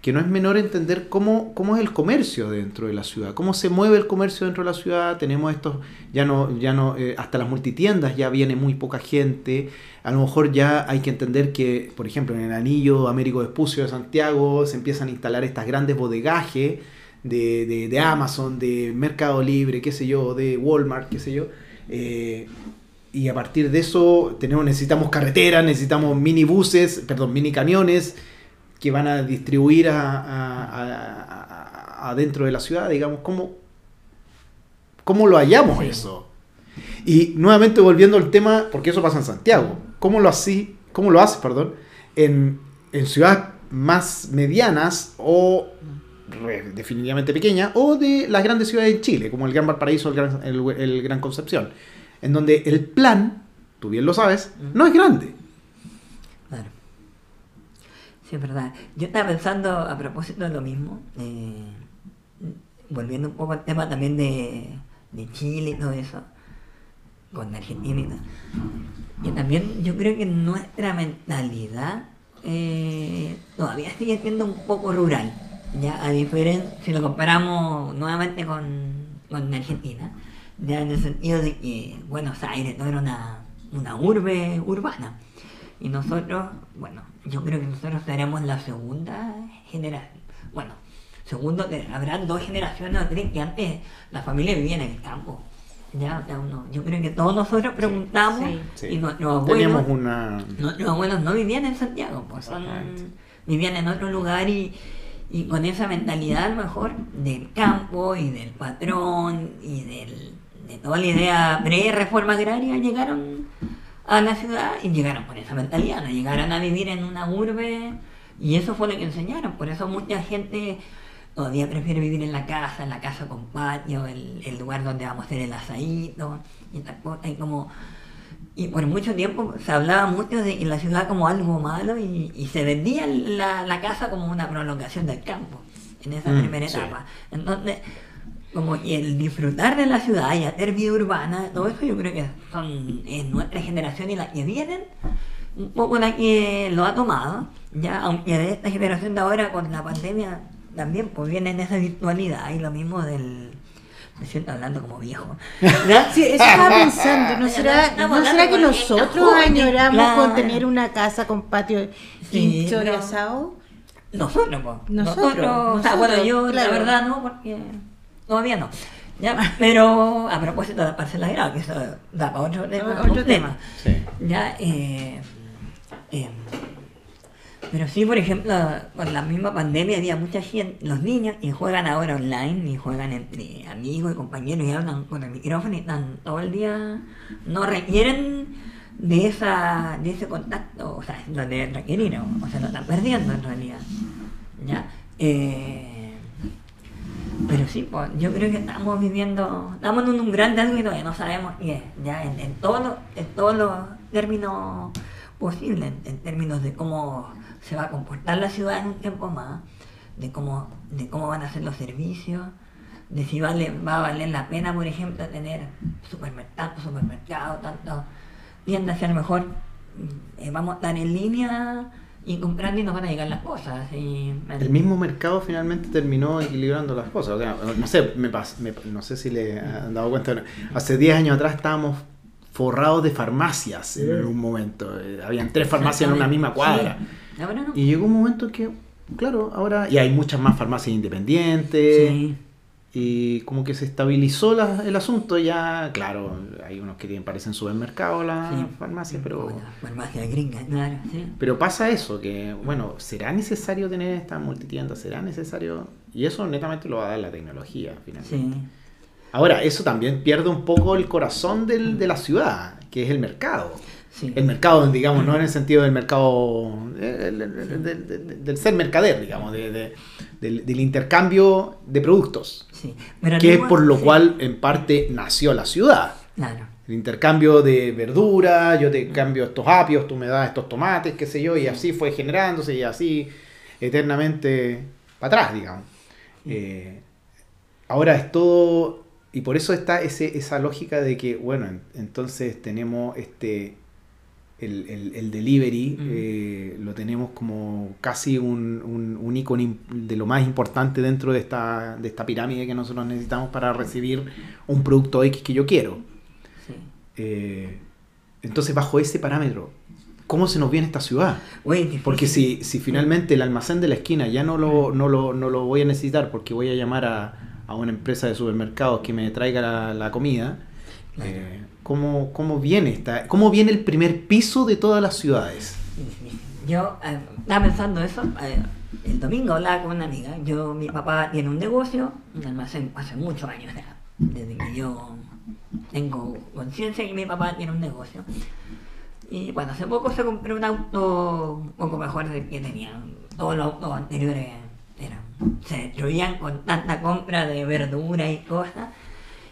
que no es menor entender cómo, cómo es el comercio dentro de la ciudad, cómo se mueve el comercio dentro de la ciudad. Tenemos estos, ya no, ya no, eh, hasta las multitiendas ya viene muy poca gente. A lo mejor ya hay que entender que, por ejemplo, en el anillo Américo Vespucio de Santiago se empiezan a instalar estas grandes bodegajes de, de- de Amazon, de Mercado Libre, qué sé yo, de Walmart, qué sé yo. Eh, y a partir de eso tenemos, necesitamos carreteras, necesitamos minibuses, perdón, mini camiones que van a distribuir a, a- a- de la ciudad, digamos, ¿cómo, cómo lo hallamos Sí. eso? Y nuevamente volviendo al tema, porque eso pasa en Santiago, ¿cómo lo, así, cómo lo haces perdón, en, en ciudades más medianas o definitivamente pequeñas, o de las grandes ciudades en Chile, como el Gran Valparaíso o el Gran, el- el Gran Concepción, en donde el plan, tú bien lo sabes, no es grande. Claro. Sí, es verdad. Yo estaba pensando a propósito de lo mismo, eh, volviendo un poco al tema también de, de Chile y todo eso, con Argentina y todo. Y también yo creo que nuestra mentalidad eh, todavía sigue siendo un poco rural. Ya, a diferencia, si lo comparamos nuevamente con, con Argentina, ya en el sentido de que Buenos Aires no era una, una urbe urbana. Y nosotros, bueno, yo creo que nosotros seremos la segunda generación. Bueno, segundo, que habrán dos generaciones o tres que antes la familia vivía en el campo. Ya, o sea, uno- yo creo que todos nosotros preguntamos Sí. y nuestros abuelos, Teníamos una... nuestros abuelos no vivían en Santiago, pues son- vivían en otro lugar y, y con esa mentalidad a lo mejor del campo y del patrón y del, de toda la idea pre-reforma agraria llegaron a la ciudad y llegaron con esa mentalidad, no llegaron a vivir en una urbe. Y eso fue lo que enseñaron, por eso mucha gente todavía prefiere vivir en la casa, en la casa con patio, el, el lugar donde vamos a hacer el asadito. Y tal cosa, y como y por mucho tiempo se hablaba mucho de la ciudad como algo malo y, y se vendía la, la casa como una prolongación del campo en esa Mm, primera sí. etapa. Entonces, como y el disfrutar de la ciudad y hacer vida urbana, todo eso yo creo que son es nuestra generación y la que vienen, un poco la que lo ha tomado, ya aunque de esta generación de ahora con la pandemia también pues viene en esa virtualidad y lo mismo del... Me siento hablando como viejo. Sí, eso estaba pensando. ¿No será, ¿no será que nosotros añoramos claro. con tener una casa con patio Sí, hincho y pero- asado? Nosotros, po. Nosotros, O sea, nosotros, bueno, yo claro. la verdad no, porque todavía no. Ya, pero a propósito de la parcela de grado, que eso da para otro tema. Otro un tema. Sí. Ya, eh, eh, pero sí, por ejemplo, con la misma pandemia había mucha gente, los niños que juegan ahora online y juegan entre amigos y compañeros y hablan con el micrófono y están todo el día, no requieren de esa de ese contacto, o sea, lo de requerir, o, sea, lo están perdiendo en realidad. ¿Ya? Eh, pero sí, pues, yo creo que estamos viviendo, estamos en un gran algo y no sabemos qué ya en, en todos los, en todos los términos posibles, en términos de cómo se va a comportar la ciudad en un tiempo más, de cómo, de cómo van a ser los servicios, de si vale, va a valer la pena, por ejemplo, tener supermercados, supermercados, tanto tiendas, si a lo mejor eh, vamos a estar en línea y comprando y nos van a llegar las cosas. y- El mismo mercado finalmente terminó equilibrando las cosas. O sea, no sé, me pas- me- no sé si le han dado cuenta. Hace 10 años atrás estábamos forrados de farmacias en un momento. Eh, Habían tres farmacias en una misma cuadra. Sí. Ahora no. Y llegó un momento que, claro, ahora... Y hay muchas más farmacias independientes. Sí. Y como que se estabilizó la- el asunto ya, claro, hay unos que tienen, parecen supermercados las Sí. farmacias, pero... La farmacia gringa, claro, sí. Pero pasa eso, que, bueno, ¿será necesario tener esta multitienda? ¿Será necesario? Y eso netamente lo va a dar la tecnología, finalmente. Sí. Ahora, eso también pierde un poco el corazón del- de la ciudad, que es el mercado. Sí. El mercado, digamos, no en el sentido del mercado, eh, el- el- el- del- del- del ser mercader, digamos, de, de- del, del intercambio de productos, Sí. Que es por lo sí, cual en parte nació la ciudad. Claro. El intercambio de verdura, yo te cambio estos apios, tú me das estos tomates, qué sé yo, y así fue generándose y así eternamente para atrás, digamos. Eh, ahora es todo, y por eso está ese, esa lógica de que, bueno, en- entonces tenemos este, el, el- el delivery, Mm. eh, lo tenemos como casi un, un, un ícono im- de lo más importante dentro de esta, de esta pirámide que nosotros necesitamos para recibir un producto X que yo quiero. Sí. Eh, entonces, bajo ese parámetro, ¿cómo se nos viene esta ciudad? Uy. Porque si, si finalmente el almacén de la esquina ya no lo, no lo, no lo voy a necesitar porque voy a llamar a, a una empresa de supermercados que me traiga la, la comida, Claro. eh, ¿cómo, cómo viene esta, ¿cómo viene el primer piso de todas las ciudades? Yo eh, estaba pensando eso. eh, el domingo hablaba con una amiga. Yo, mi papá tiene un negocio, un almacén hace muchos años. Desde que yo tengo conciencia que mi papá tiene un negocio. Y bueno, hace poco se compró un auto un poco mejor del que tenía. Todos los autos anteriores se destruían con tanta compra de verdura y cosas.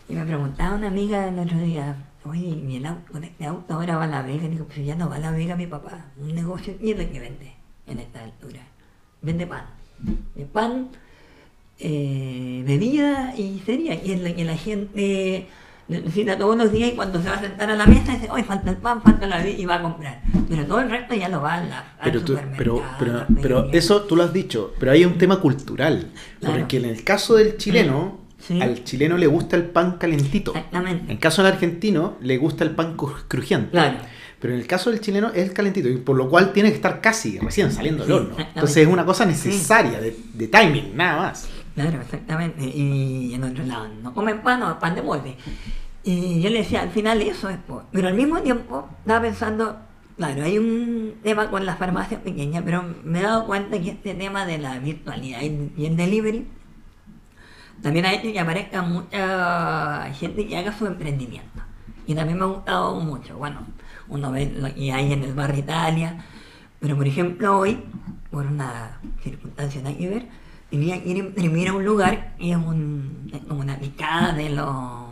Y me preguntaba una amiga el otro día, oye, ¿y el auto, este auto ahora va a la Vega? Digo, pues ya no va a la Vega mi papá. Un negocio, ¿y es lo que vende en esta altura? Vende pan. De pan, eh, bebida y cereal. Y es lo que la gente necesita todos los días y cuando se va a sentar a la mesa dice, oye, falta el pan, falta la bebida y va a comprar. Pero todo el resto ya lo va a la, al Pero, tú- pero, pero, pero eso tú lo has dicho, pero hay un tema cultural. Claro. Porque en el caso del chileno, Sí. al chileno le gusta el pan calentito. Exactamente. En caso del argentino, le gusta el pan cru- crujiente. Claro. Pero en el caso del chileno es el calentito, y por lo cual tiene que estar casi recién saliendo del Sí, horno. Entonces es una cosa necesaria de, de timing, nada más. Claro, exactamente. Y en otro lado, no comen pan o pan de molde. Y yo le decía, al final eso es por... Pero al mismo tiempo estaba pensando, claro, hay un tema con las farmacias pequeñas, pero me he dado cuenta que este tema de la virtualidad y el delivery también ha hecho que aparezca mucha gente que haga su emprendimiento. Y también me ha gustado mucho. Bueno, uno ve lo que hay en el barrio Italia, pero por ejemplo hoy, por una circunstancia nada que ver, tenía que ir a imprimir a un lugar y es, un, es como una picada de los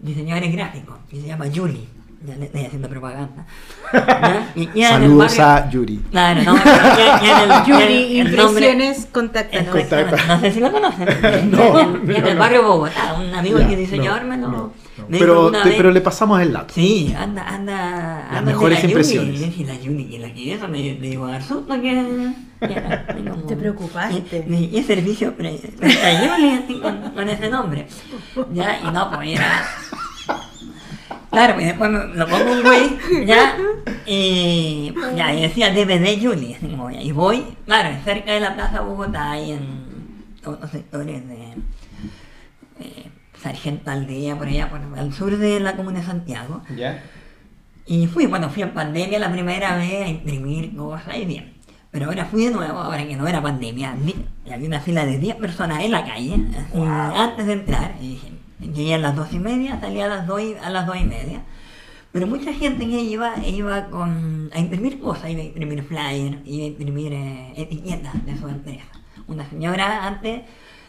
diseñadores gráficos, que se llama Julie. Ya le estoy haciendo propaganda. El Saludos barrio- a Yuri. Claro, no, ya- en el- Yuri, el- el nombre- impresiones, contáctanos. Contacta. No sé si lo conocen. No, en, el no. barrio Bogotá, un amigo Ya, que es diseñador no, me lo. no, no. me dijo Pero, una te- vez- pero le pasamos el dato. Sí, anda, anda. Las anda mejores la impresiones. Yuni, y la Yuni, y la y eso me, me que. que así como- Te preocupaste. Y, y, y servicio pre, con, con ese nombre. Ya, y no, pues era. Claro, y después me lo pongo un güey, ya, y ya, y decía DVD Julie, así como, y voy, claro, cerca de la Plaza Bogotá y en todos los sectores de eh, Sargento Aldea, por allá, por al sur de la comuna de Santiago. ¿Ya? Y fui, bueno, fui en pandemia la primera vez a imprimir cosas y bien. Pero ahora fui de nuevo, ahora que no era pandemia, y había una fila de 10 personas en la calle, así, antes de entrar. Y dije, llegué a las dos y media, salí a las dos y, a las dos y media. Pero mucha gente que iba, iba con, a imprimir cosas, iba a imprimir flyers, iba a imprimir eh, etiquetas de su empresa. Una señora antes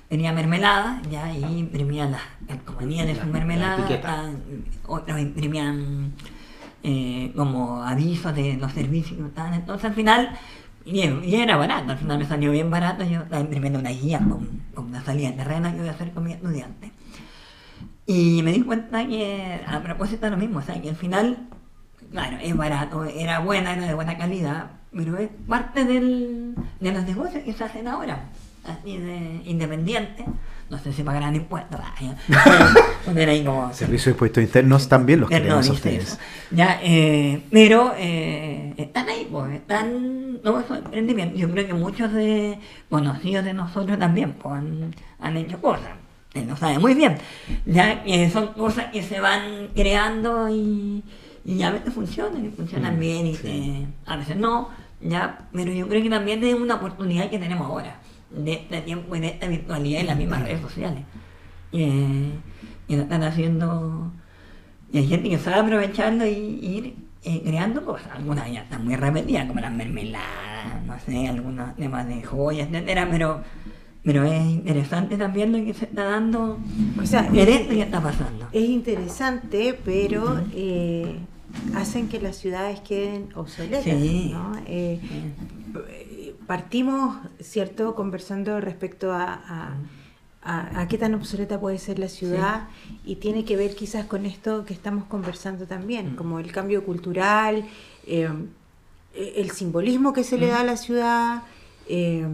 tenía mermelada, ya, y imprimía las calcomanías de su La- la mermelada, ah, otros imprimían eh, como avisos de los servicios que estaban. Entonces al final, y, y era barato, al final me salió bien barato, yo estaba imprimiendo una guía con, con una salida de terreno que voy a hacer con mi estudiante. Y me di cuenta que, a propósito de lo mismo, o sea, que al final, claro, es barato, era buena, era de buena calidad, pero es parte del, de los negocios que se hacen ahora, así de independiente. No sé si pagarán impuestos, como... Servicio de impuestos internos también los Pero queremos no a ustedes. eso. Ya, eh, pero eh, están ahí, pues, están esos emprendimientos. Yo creo que muchos de conocidos de nosotros también pues, han, han hecho cosas. Lo sabe muy bien. Ya que son cosas que se van creando y, y a veces funcionan y funcionan Mm, bien y sí. que a veces no. Ya, pero yo creo que también es una oportunidad que tenemos ahora, de este tiempo y de esta virtualidad en las mismas redes sociales. Eh, y lo están haciendo y hay gente que sabe aprovecharlo y, y ir. eh, creando cosas. Algunas ya están muy repetidas, como las mermeladas, no sé, algunos temas de joyas, etcétera, pero, pero es interesante también lo que se está dando O sea, esto que está pasando. Es interesante, pero eh, hacen que las ciudades queden obsoletas. Sí. ¿no? Eh, partimos, ¿cierto?, conversando respecto a, a- a- a qué tan obsoleta puede ser la ciudad y tiene que ver quizás con esto que estamos conversando también, Mm. como el cambio cultural, eh, el simbolismo que se le da a la ciudad. eh,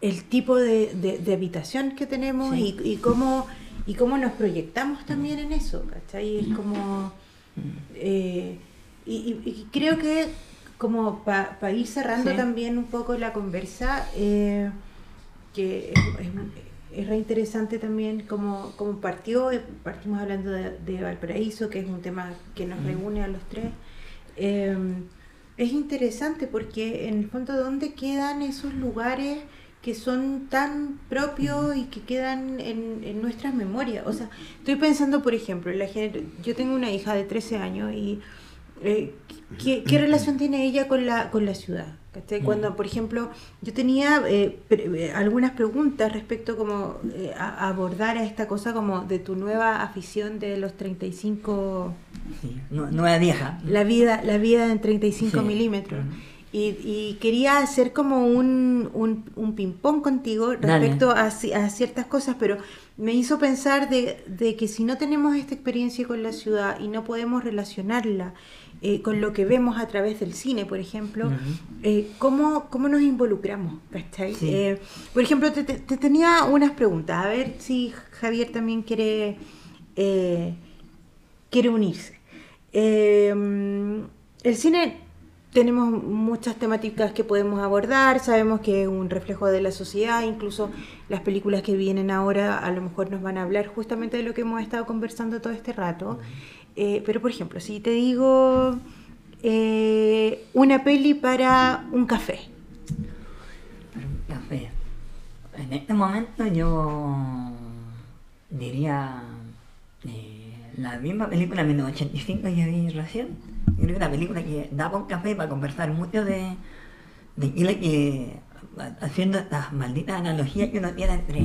el tipo de, de- de habitación que tenemos Sí. y, y cómo y cómo nos proyectamos también en eso, ¿cachai? Es como... eh, y, y- y creo que como para ir cerrando Sí. también un poco la conversa, eh, que es, es- es re interesante también como, como partió, eh, partimos hablando de, de Valparaíso, que es un tema que nos Mm. reúne a los tres. Eh, es interesante porque en el fondo, ¿dónde quedan esos lugares que son tan propios y que quedan en, en nuestras memorias? O sea, estoy pensando, por ejemplo, en la yo tengo una hija de 13 años y eh, ¿qué, qué relación tiene ella con la, con la ciudad? ¿Cachai? Cuando, por ejemplo, yo tenía eh, pre- eh, algunas preguntas respecto como eh, a, abordar a esta cosa como de tu nueva afición de los 35 Sí, nu- nueva vieja. la vida, la vida en 35 Sí. milímetros. Mm. Y, y quería hacer como un, un, un ping-pong contigo respecto a, ci- a ciertas cosas, pero me hizo pensar de, de que si no tenemos esta experiencia con la ciudad y no podemos relacionarla eh, con lo que vemos a través del cine, por ejemplo, eh, ¿cómo, cómo nos involucramos? Sí. Eh, por ejemplo, te, te- te tenía unas preguntas, a ver si Javier también quiere, quiere unirse. El cine tenemos muchas temáticas que podemos abordar, sabemos que es un reflejo de la sociedad, incluso las películas que vienen ahora a lo mejor nos van a hablar justamente de lo que hemos estado conversando todo este rato. Eh, pero por ejemplo, si te digo eh, una peli para un café, Pero un café. En este momento yo diría eh, la misma película 1985 que vi recién. Yo creo que una película que da para un café para conversar mucho de, de Chile que haciendo estas malditas analogías que uno tiene entre,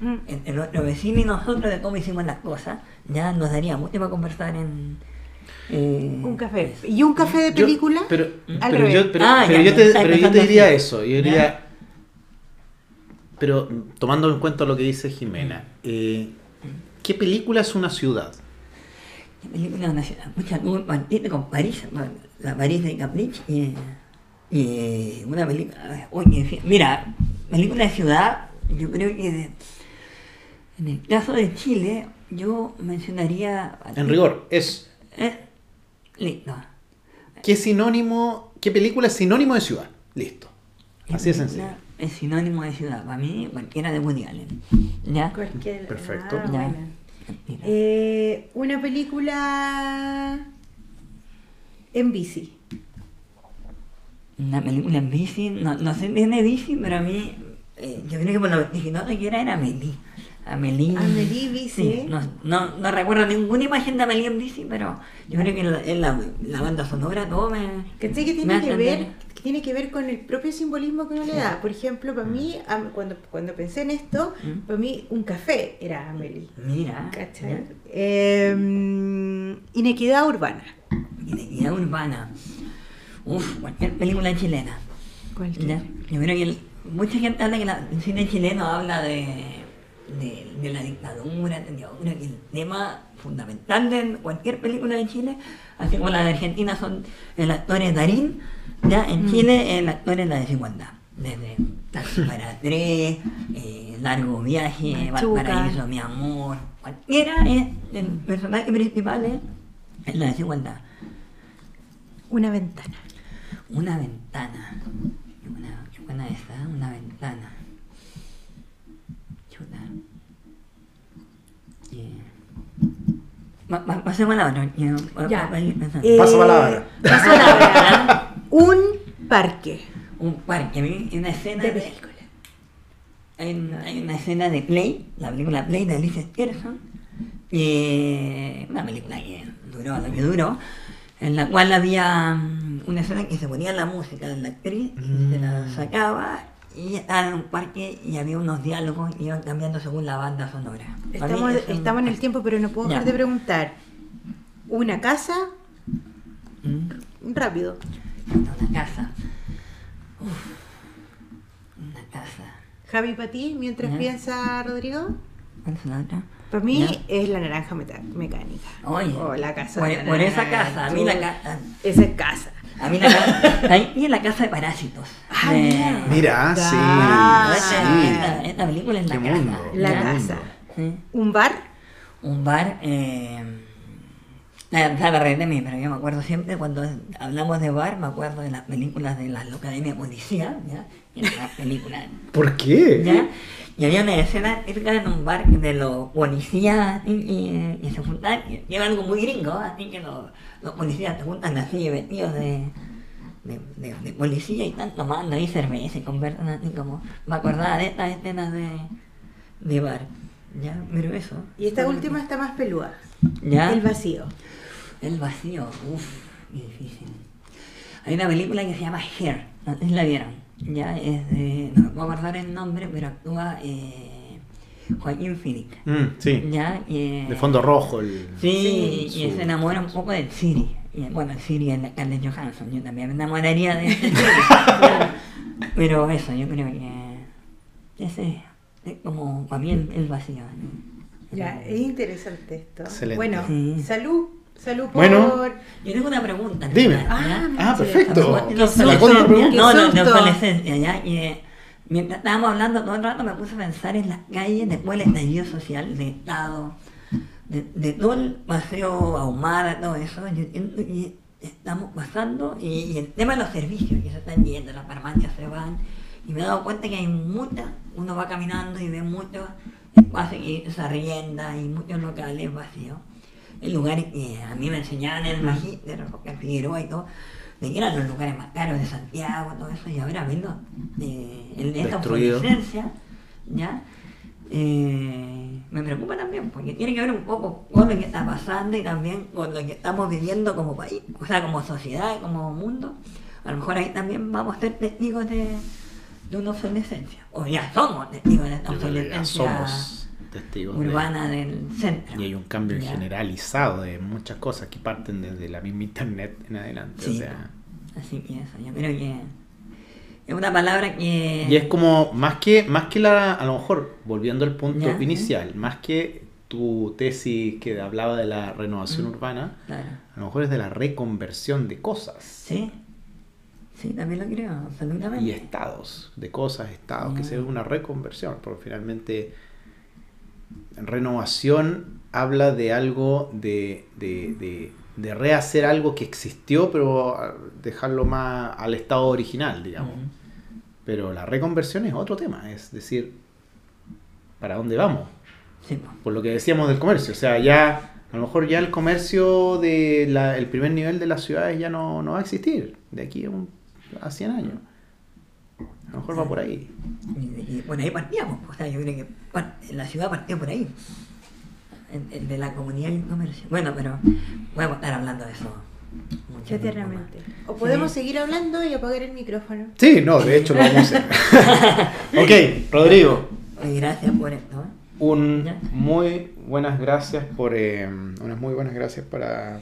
Mm. vecino y nosotros de cómo hicimos las cosas, ya nos daría mucho para conversar en eh, un café. ¿Y un café de Yo- película? pero, Al pero revés. yo, pero, Ah, pero ya, yo ya, te, pero yo te diría así. eso. Yo Ya. diría. Pero tomando en cuenta lo que dice Jimena, eh, ¿qué película es una ciudad? ¿Qué película nacional? Mucha partido con París, la París de Caprich y, y una película. Oye, mira, película de ciudad, yo creo que de- en el caso de Chile, yo mencionaría. En rigor, es Eh, listo. ¿qué sinónimo, qué película es sinónimo de ciudad? Listo. Así de sencillo. Es sinónimo de ciudad. Para mí, cualquiera de Woody Allen. ¿Ya? Cualquier- Perfecto. ah, Ya. Eh, una película en bici. Una película en bici, no, no sé bien de bici, pero a mí, eh, yo creo que por lo que era era Amelie. Amelie. Amelie bici. Sí, no, no, no recuerdo ninguna imagen de Amelie en bici, pero yo creo que en la, en la, la banda sonora todo me. ¿Cachai? Que tiene que ver, tiene que ver con el propio simbolismo que uno le da. Por ejemplo, para mí, am- cuando, cuando pensé en esto, Mm. para mí un café era Amelie. Mira. ¿Cachai? Eh, inequidad urbana. Identidad urbana. Uf, cualquier película chilena. Cualquier. Yo creo que el- mucha gente habla que la- el cine chileno habla de, de, de la dictadura, de- creo que el tema fundamental de cualquier película de Chile, así como la de Argentina son el actor es Darín, ya en Mm. Chile el actor es la desigualdad. Desde Taxi para tres, eh, Largo Viaje. Valparaíso, Mi Amor, cualquiera es el personaje principal es, es la desigualdad. Una ventana. Una ventana. Qué buena, qué buena esta, ¿eh? una ventana. Chuta. Yeah. Pa- pa- Pasemos a la otra. ya. Eh, Paso palabra. paso palabra. un parque Un parque, a mí hay una escena de de, película. hay, una, hay una escena de Play, la película Play de Alicia Pearson, y una película que duró lo que duró, en la cual había mm, una escena que se ponía la música de la actriz y se la sacaba y estaba en un parque y había unos diálogos y iban cambiando según la banda sonora. Estamos, es un- estamos en el tiempo, pero no puedo dejar de preguntar. ¿Una casa? Mm, Rápido. Una casa. Uf, una casa. Javi, para ti, mientras Ya. piensa Rodrigo. ¿Cuál es la otra? Para mí Ya. es la naranja mecánica. Oye, O la casa. por, de la por esa casa, a mí la casa. Esa es casa. A mí la casa. Ahí y en la casa de parásitos. Ah, De- mira. Ah, sí, esta, sí. esta- esta película es la Qué casa. mundo, La casa. Sí. ¿Un bar? Un bar. Eh, la, de mí, pero yo me acuerdo siempre cuando hablamos de bar, me acuerdo de las películas de la Academia de Policía, ¿ya? Y en las películas, ¿Por qué? ¿ya? Y había una escena típica en un bar de los policías y, y- y se juntan, y era algo muy gringo, así que los, los policías se juntan así vestidos de, de, de- de policía y están tomando ahí cerveza y conversan así como, me acordaba de estas escenas de, de bar, ¿ya? Pero eso. Y esta última está más peluda. ¿Ya? El vacío. El vacío, uff, qué difícil. Hay una película que se llama Hair, no sé si la vieron. Ya es de. No me puedo acordar el nombre, pero actúa eh, Joaquín Phoenix. Mm, sí. Ya, y, eh, De fondo rojo. El... Sí, su- y se enamora un poco del Siri. Y, bueno, el Siri es la Scarlett Johansson. Yo también me enamoraría de Siri. pero eso, yo creo que. Ese es como para mí el, el vacío. ¿no? Ya, es interesante esto. Excelente. Bueno, Sí. salud. Salud por. Bueno. Yo tengo una pregunta. Dime. ¿ya? Ah, Ah, perfecto. Qué susto. No, no, de susto. obsolescencia, ¿ya? Y, eh, mientras estábamos hablando todo el rato me puse a pensar en las calles después del estallido social, de Estado, de, de todo el paseo ahumada, todo eso. Yo entiendo que estamos pasando y, y el tema de los servicios que se están yendo, las farmacias se van. Y me he dado cuenta que hay muchas, uno va caminando y ve muchos espacios que se arrienda y muchos locales vacíos en lugares que a mí me enseñaban en el magíster, en Figueroa y todo, de que eran los lugares más caros de Santiago, todo eso, y ahora verlo eh, en esta obsolescencia, ¿ya? Eh, me preocupa también, porque tiene que ver un poco con lo que está pasando y también con lo que estamos viviendo como país, o sea, como sociedad, como mundo. A lo mejor ahí también vamos a ser testigos de, de una obsolescencia, o ya somos testigos de esta obsolescencia somos testigos de- urbana del centro. Y hay un cambio Ya. generalizado de muchas cosas que parten desde la misma internet en adelante. Sí, o sea, Así que eso, yo creo que es una palabra que... y es como, más que, más que la, a lo mejor, volviendo al punto Ya, inicial, más que tu tesis que hablaba de la renovación Mm. urbana, Claro. a lo mejor es de la reconversión de cosas Sí, sí, también lo creo, absolutamente. y estados, de cosas, estados, que Ya. sea una reconversión, porque finalmente renovación habla de algo, de, de, de- de rehacer algo que existió, pero ah, dejarlo más al estado original, digamos. Pero la reconversión es otro tema, es decir, ¿para dónde vamos? Sí. Por lo que decíamos del comercio, o sea, ya a lo mejor ya el comercio de la- el primer nivel de las ciudades ya no, no va a existir de aquí a, un- a 100 años. A lo mejor va por ahí. Y, por ahí partíamos, o sea, yo creo que la ciudad partió por ahí, el, el de la comunidad y el comercio. Bueno, pero podemos estar hablando de eso mucho tiempo Eternamente. más. O podemos Sí. seguir hablando y apagar el micrófono. Sí, no, de hecho lo vamos a hacer. ok, Rodrigo, gracias por esto. ¿eh? un Ya. muy buenas gracias por eh, unas muy buenas gracias para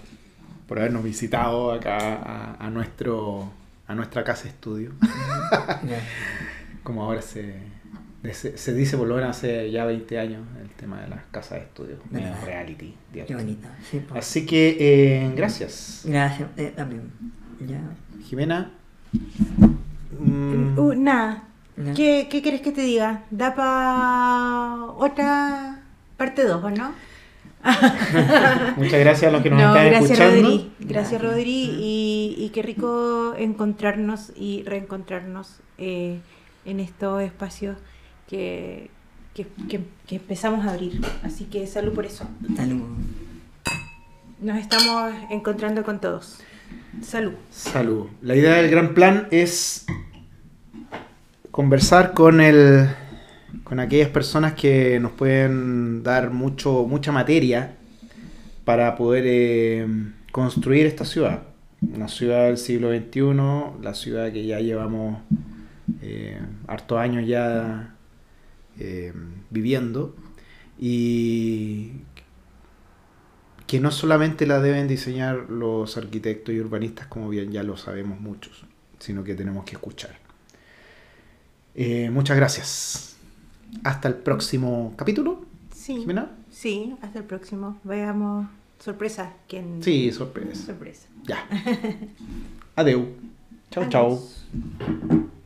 por habernos visitado acá a, a nuestro a nuestra casa estudio. Como ahora se, se, se dice por lo menos hace ya 20 años el tema de las casas de estudio, ¿Verdad? reality. Qué bonito. Sí, po. Así que eh, gracias, Gracias usted también. Ya. Jimena. Mm, Uh, nada. Ya. ¿Qué, ¿Qué quieres que te diga? Da para otra parte 2, ¿o no? muchas gracias a los que nos no, están gracias escuchando. Rodri. Gracias Gracias. Rodri Mm. y, y qué rico encontrarnos y reencontrarnos eh, en estos espacios que, que, que- que empezamos a abrir. Así que salud por eso. Salud. Nos estamos encontrando con todos. Salud. Salud. La idea del gran plan es conversar con el con aquellas personas que nos pueden dar mucho mucha materia para poder eh, construir esta ciudad. Una ciudad del siglo XXI, la ciudad que ya llevamos eh, hartos años ya eh, viviendo y que no solamente la deben diseñar los arquitectos y urbanistas, como bien ya lo sabemos muchos, sino que tenemos que escuchar. Eh, muchas gracias. Hasta el próximo capítulo. Sí. Jimena. Sí, hasta el próximo. Veamos. Sorpresa. ¿Quién? Sí, sorpresa. Sorpresa. Ya. Adeu. Chao, chao. Adiós.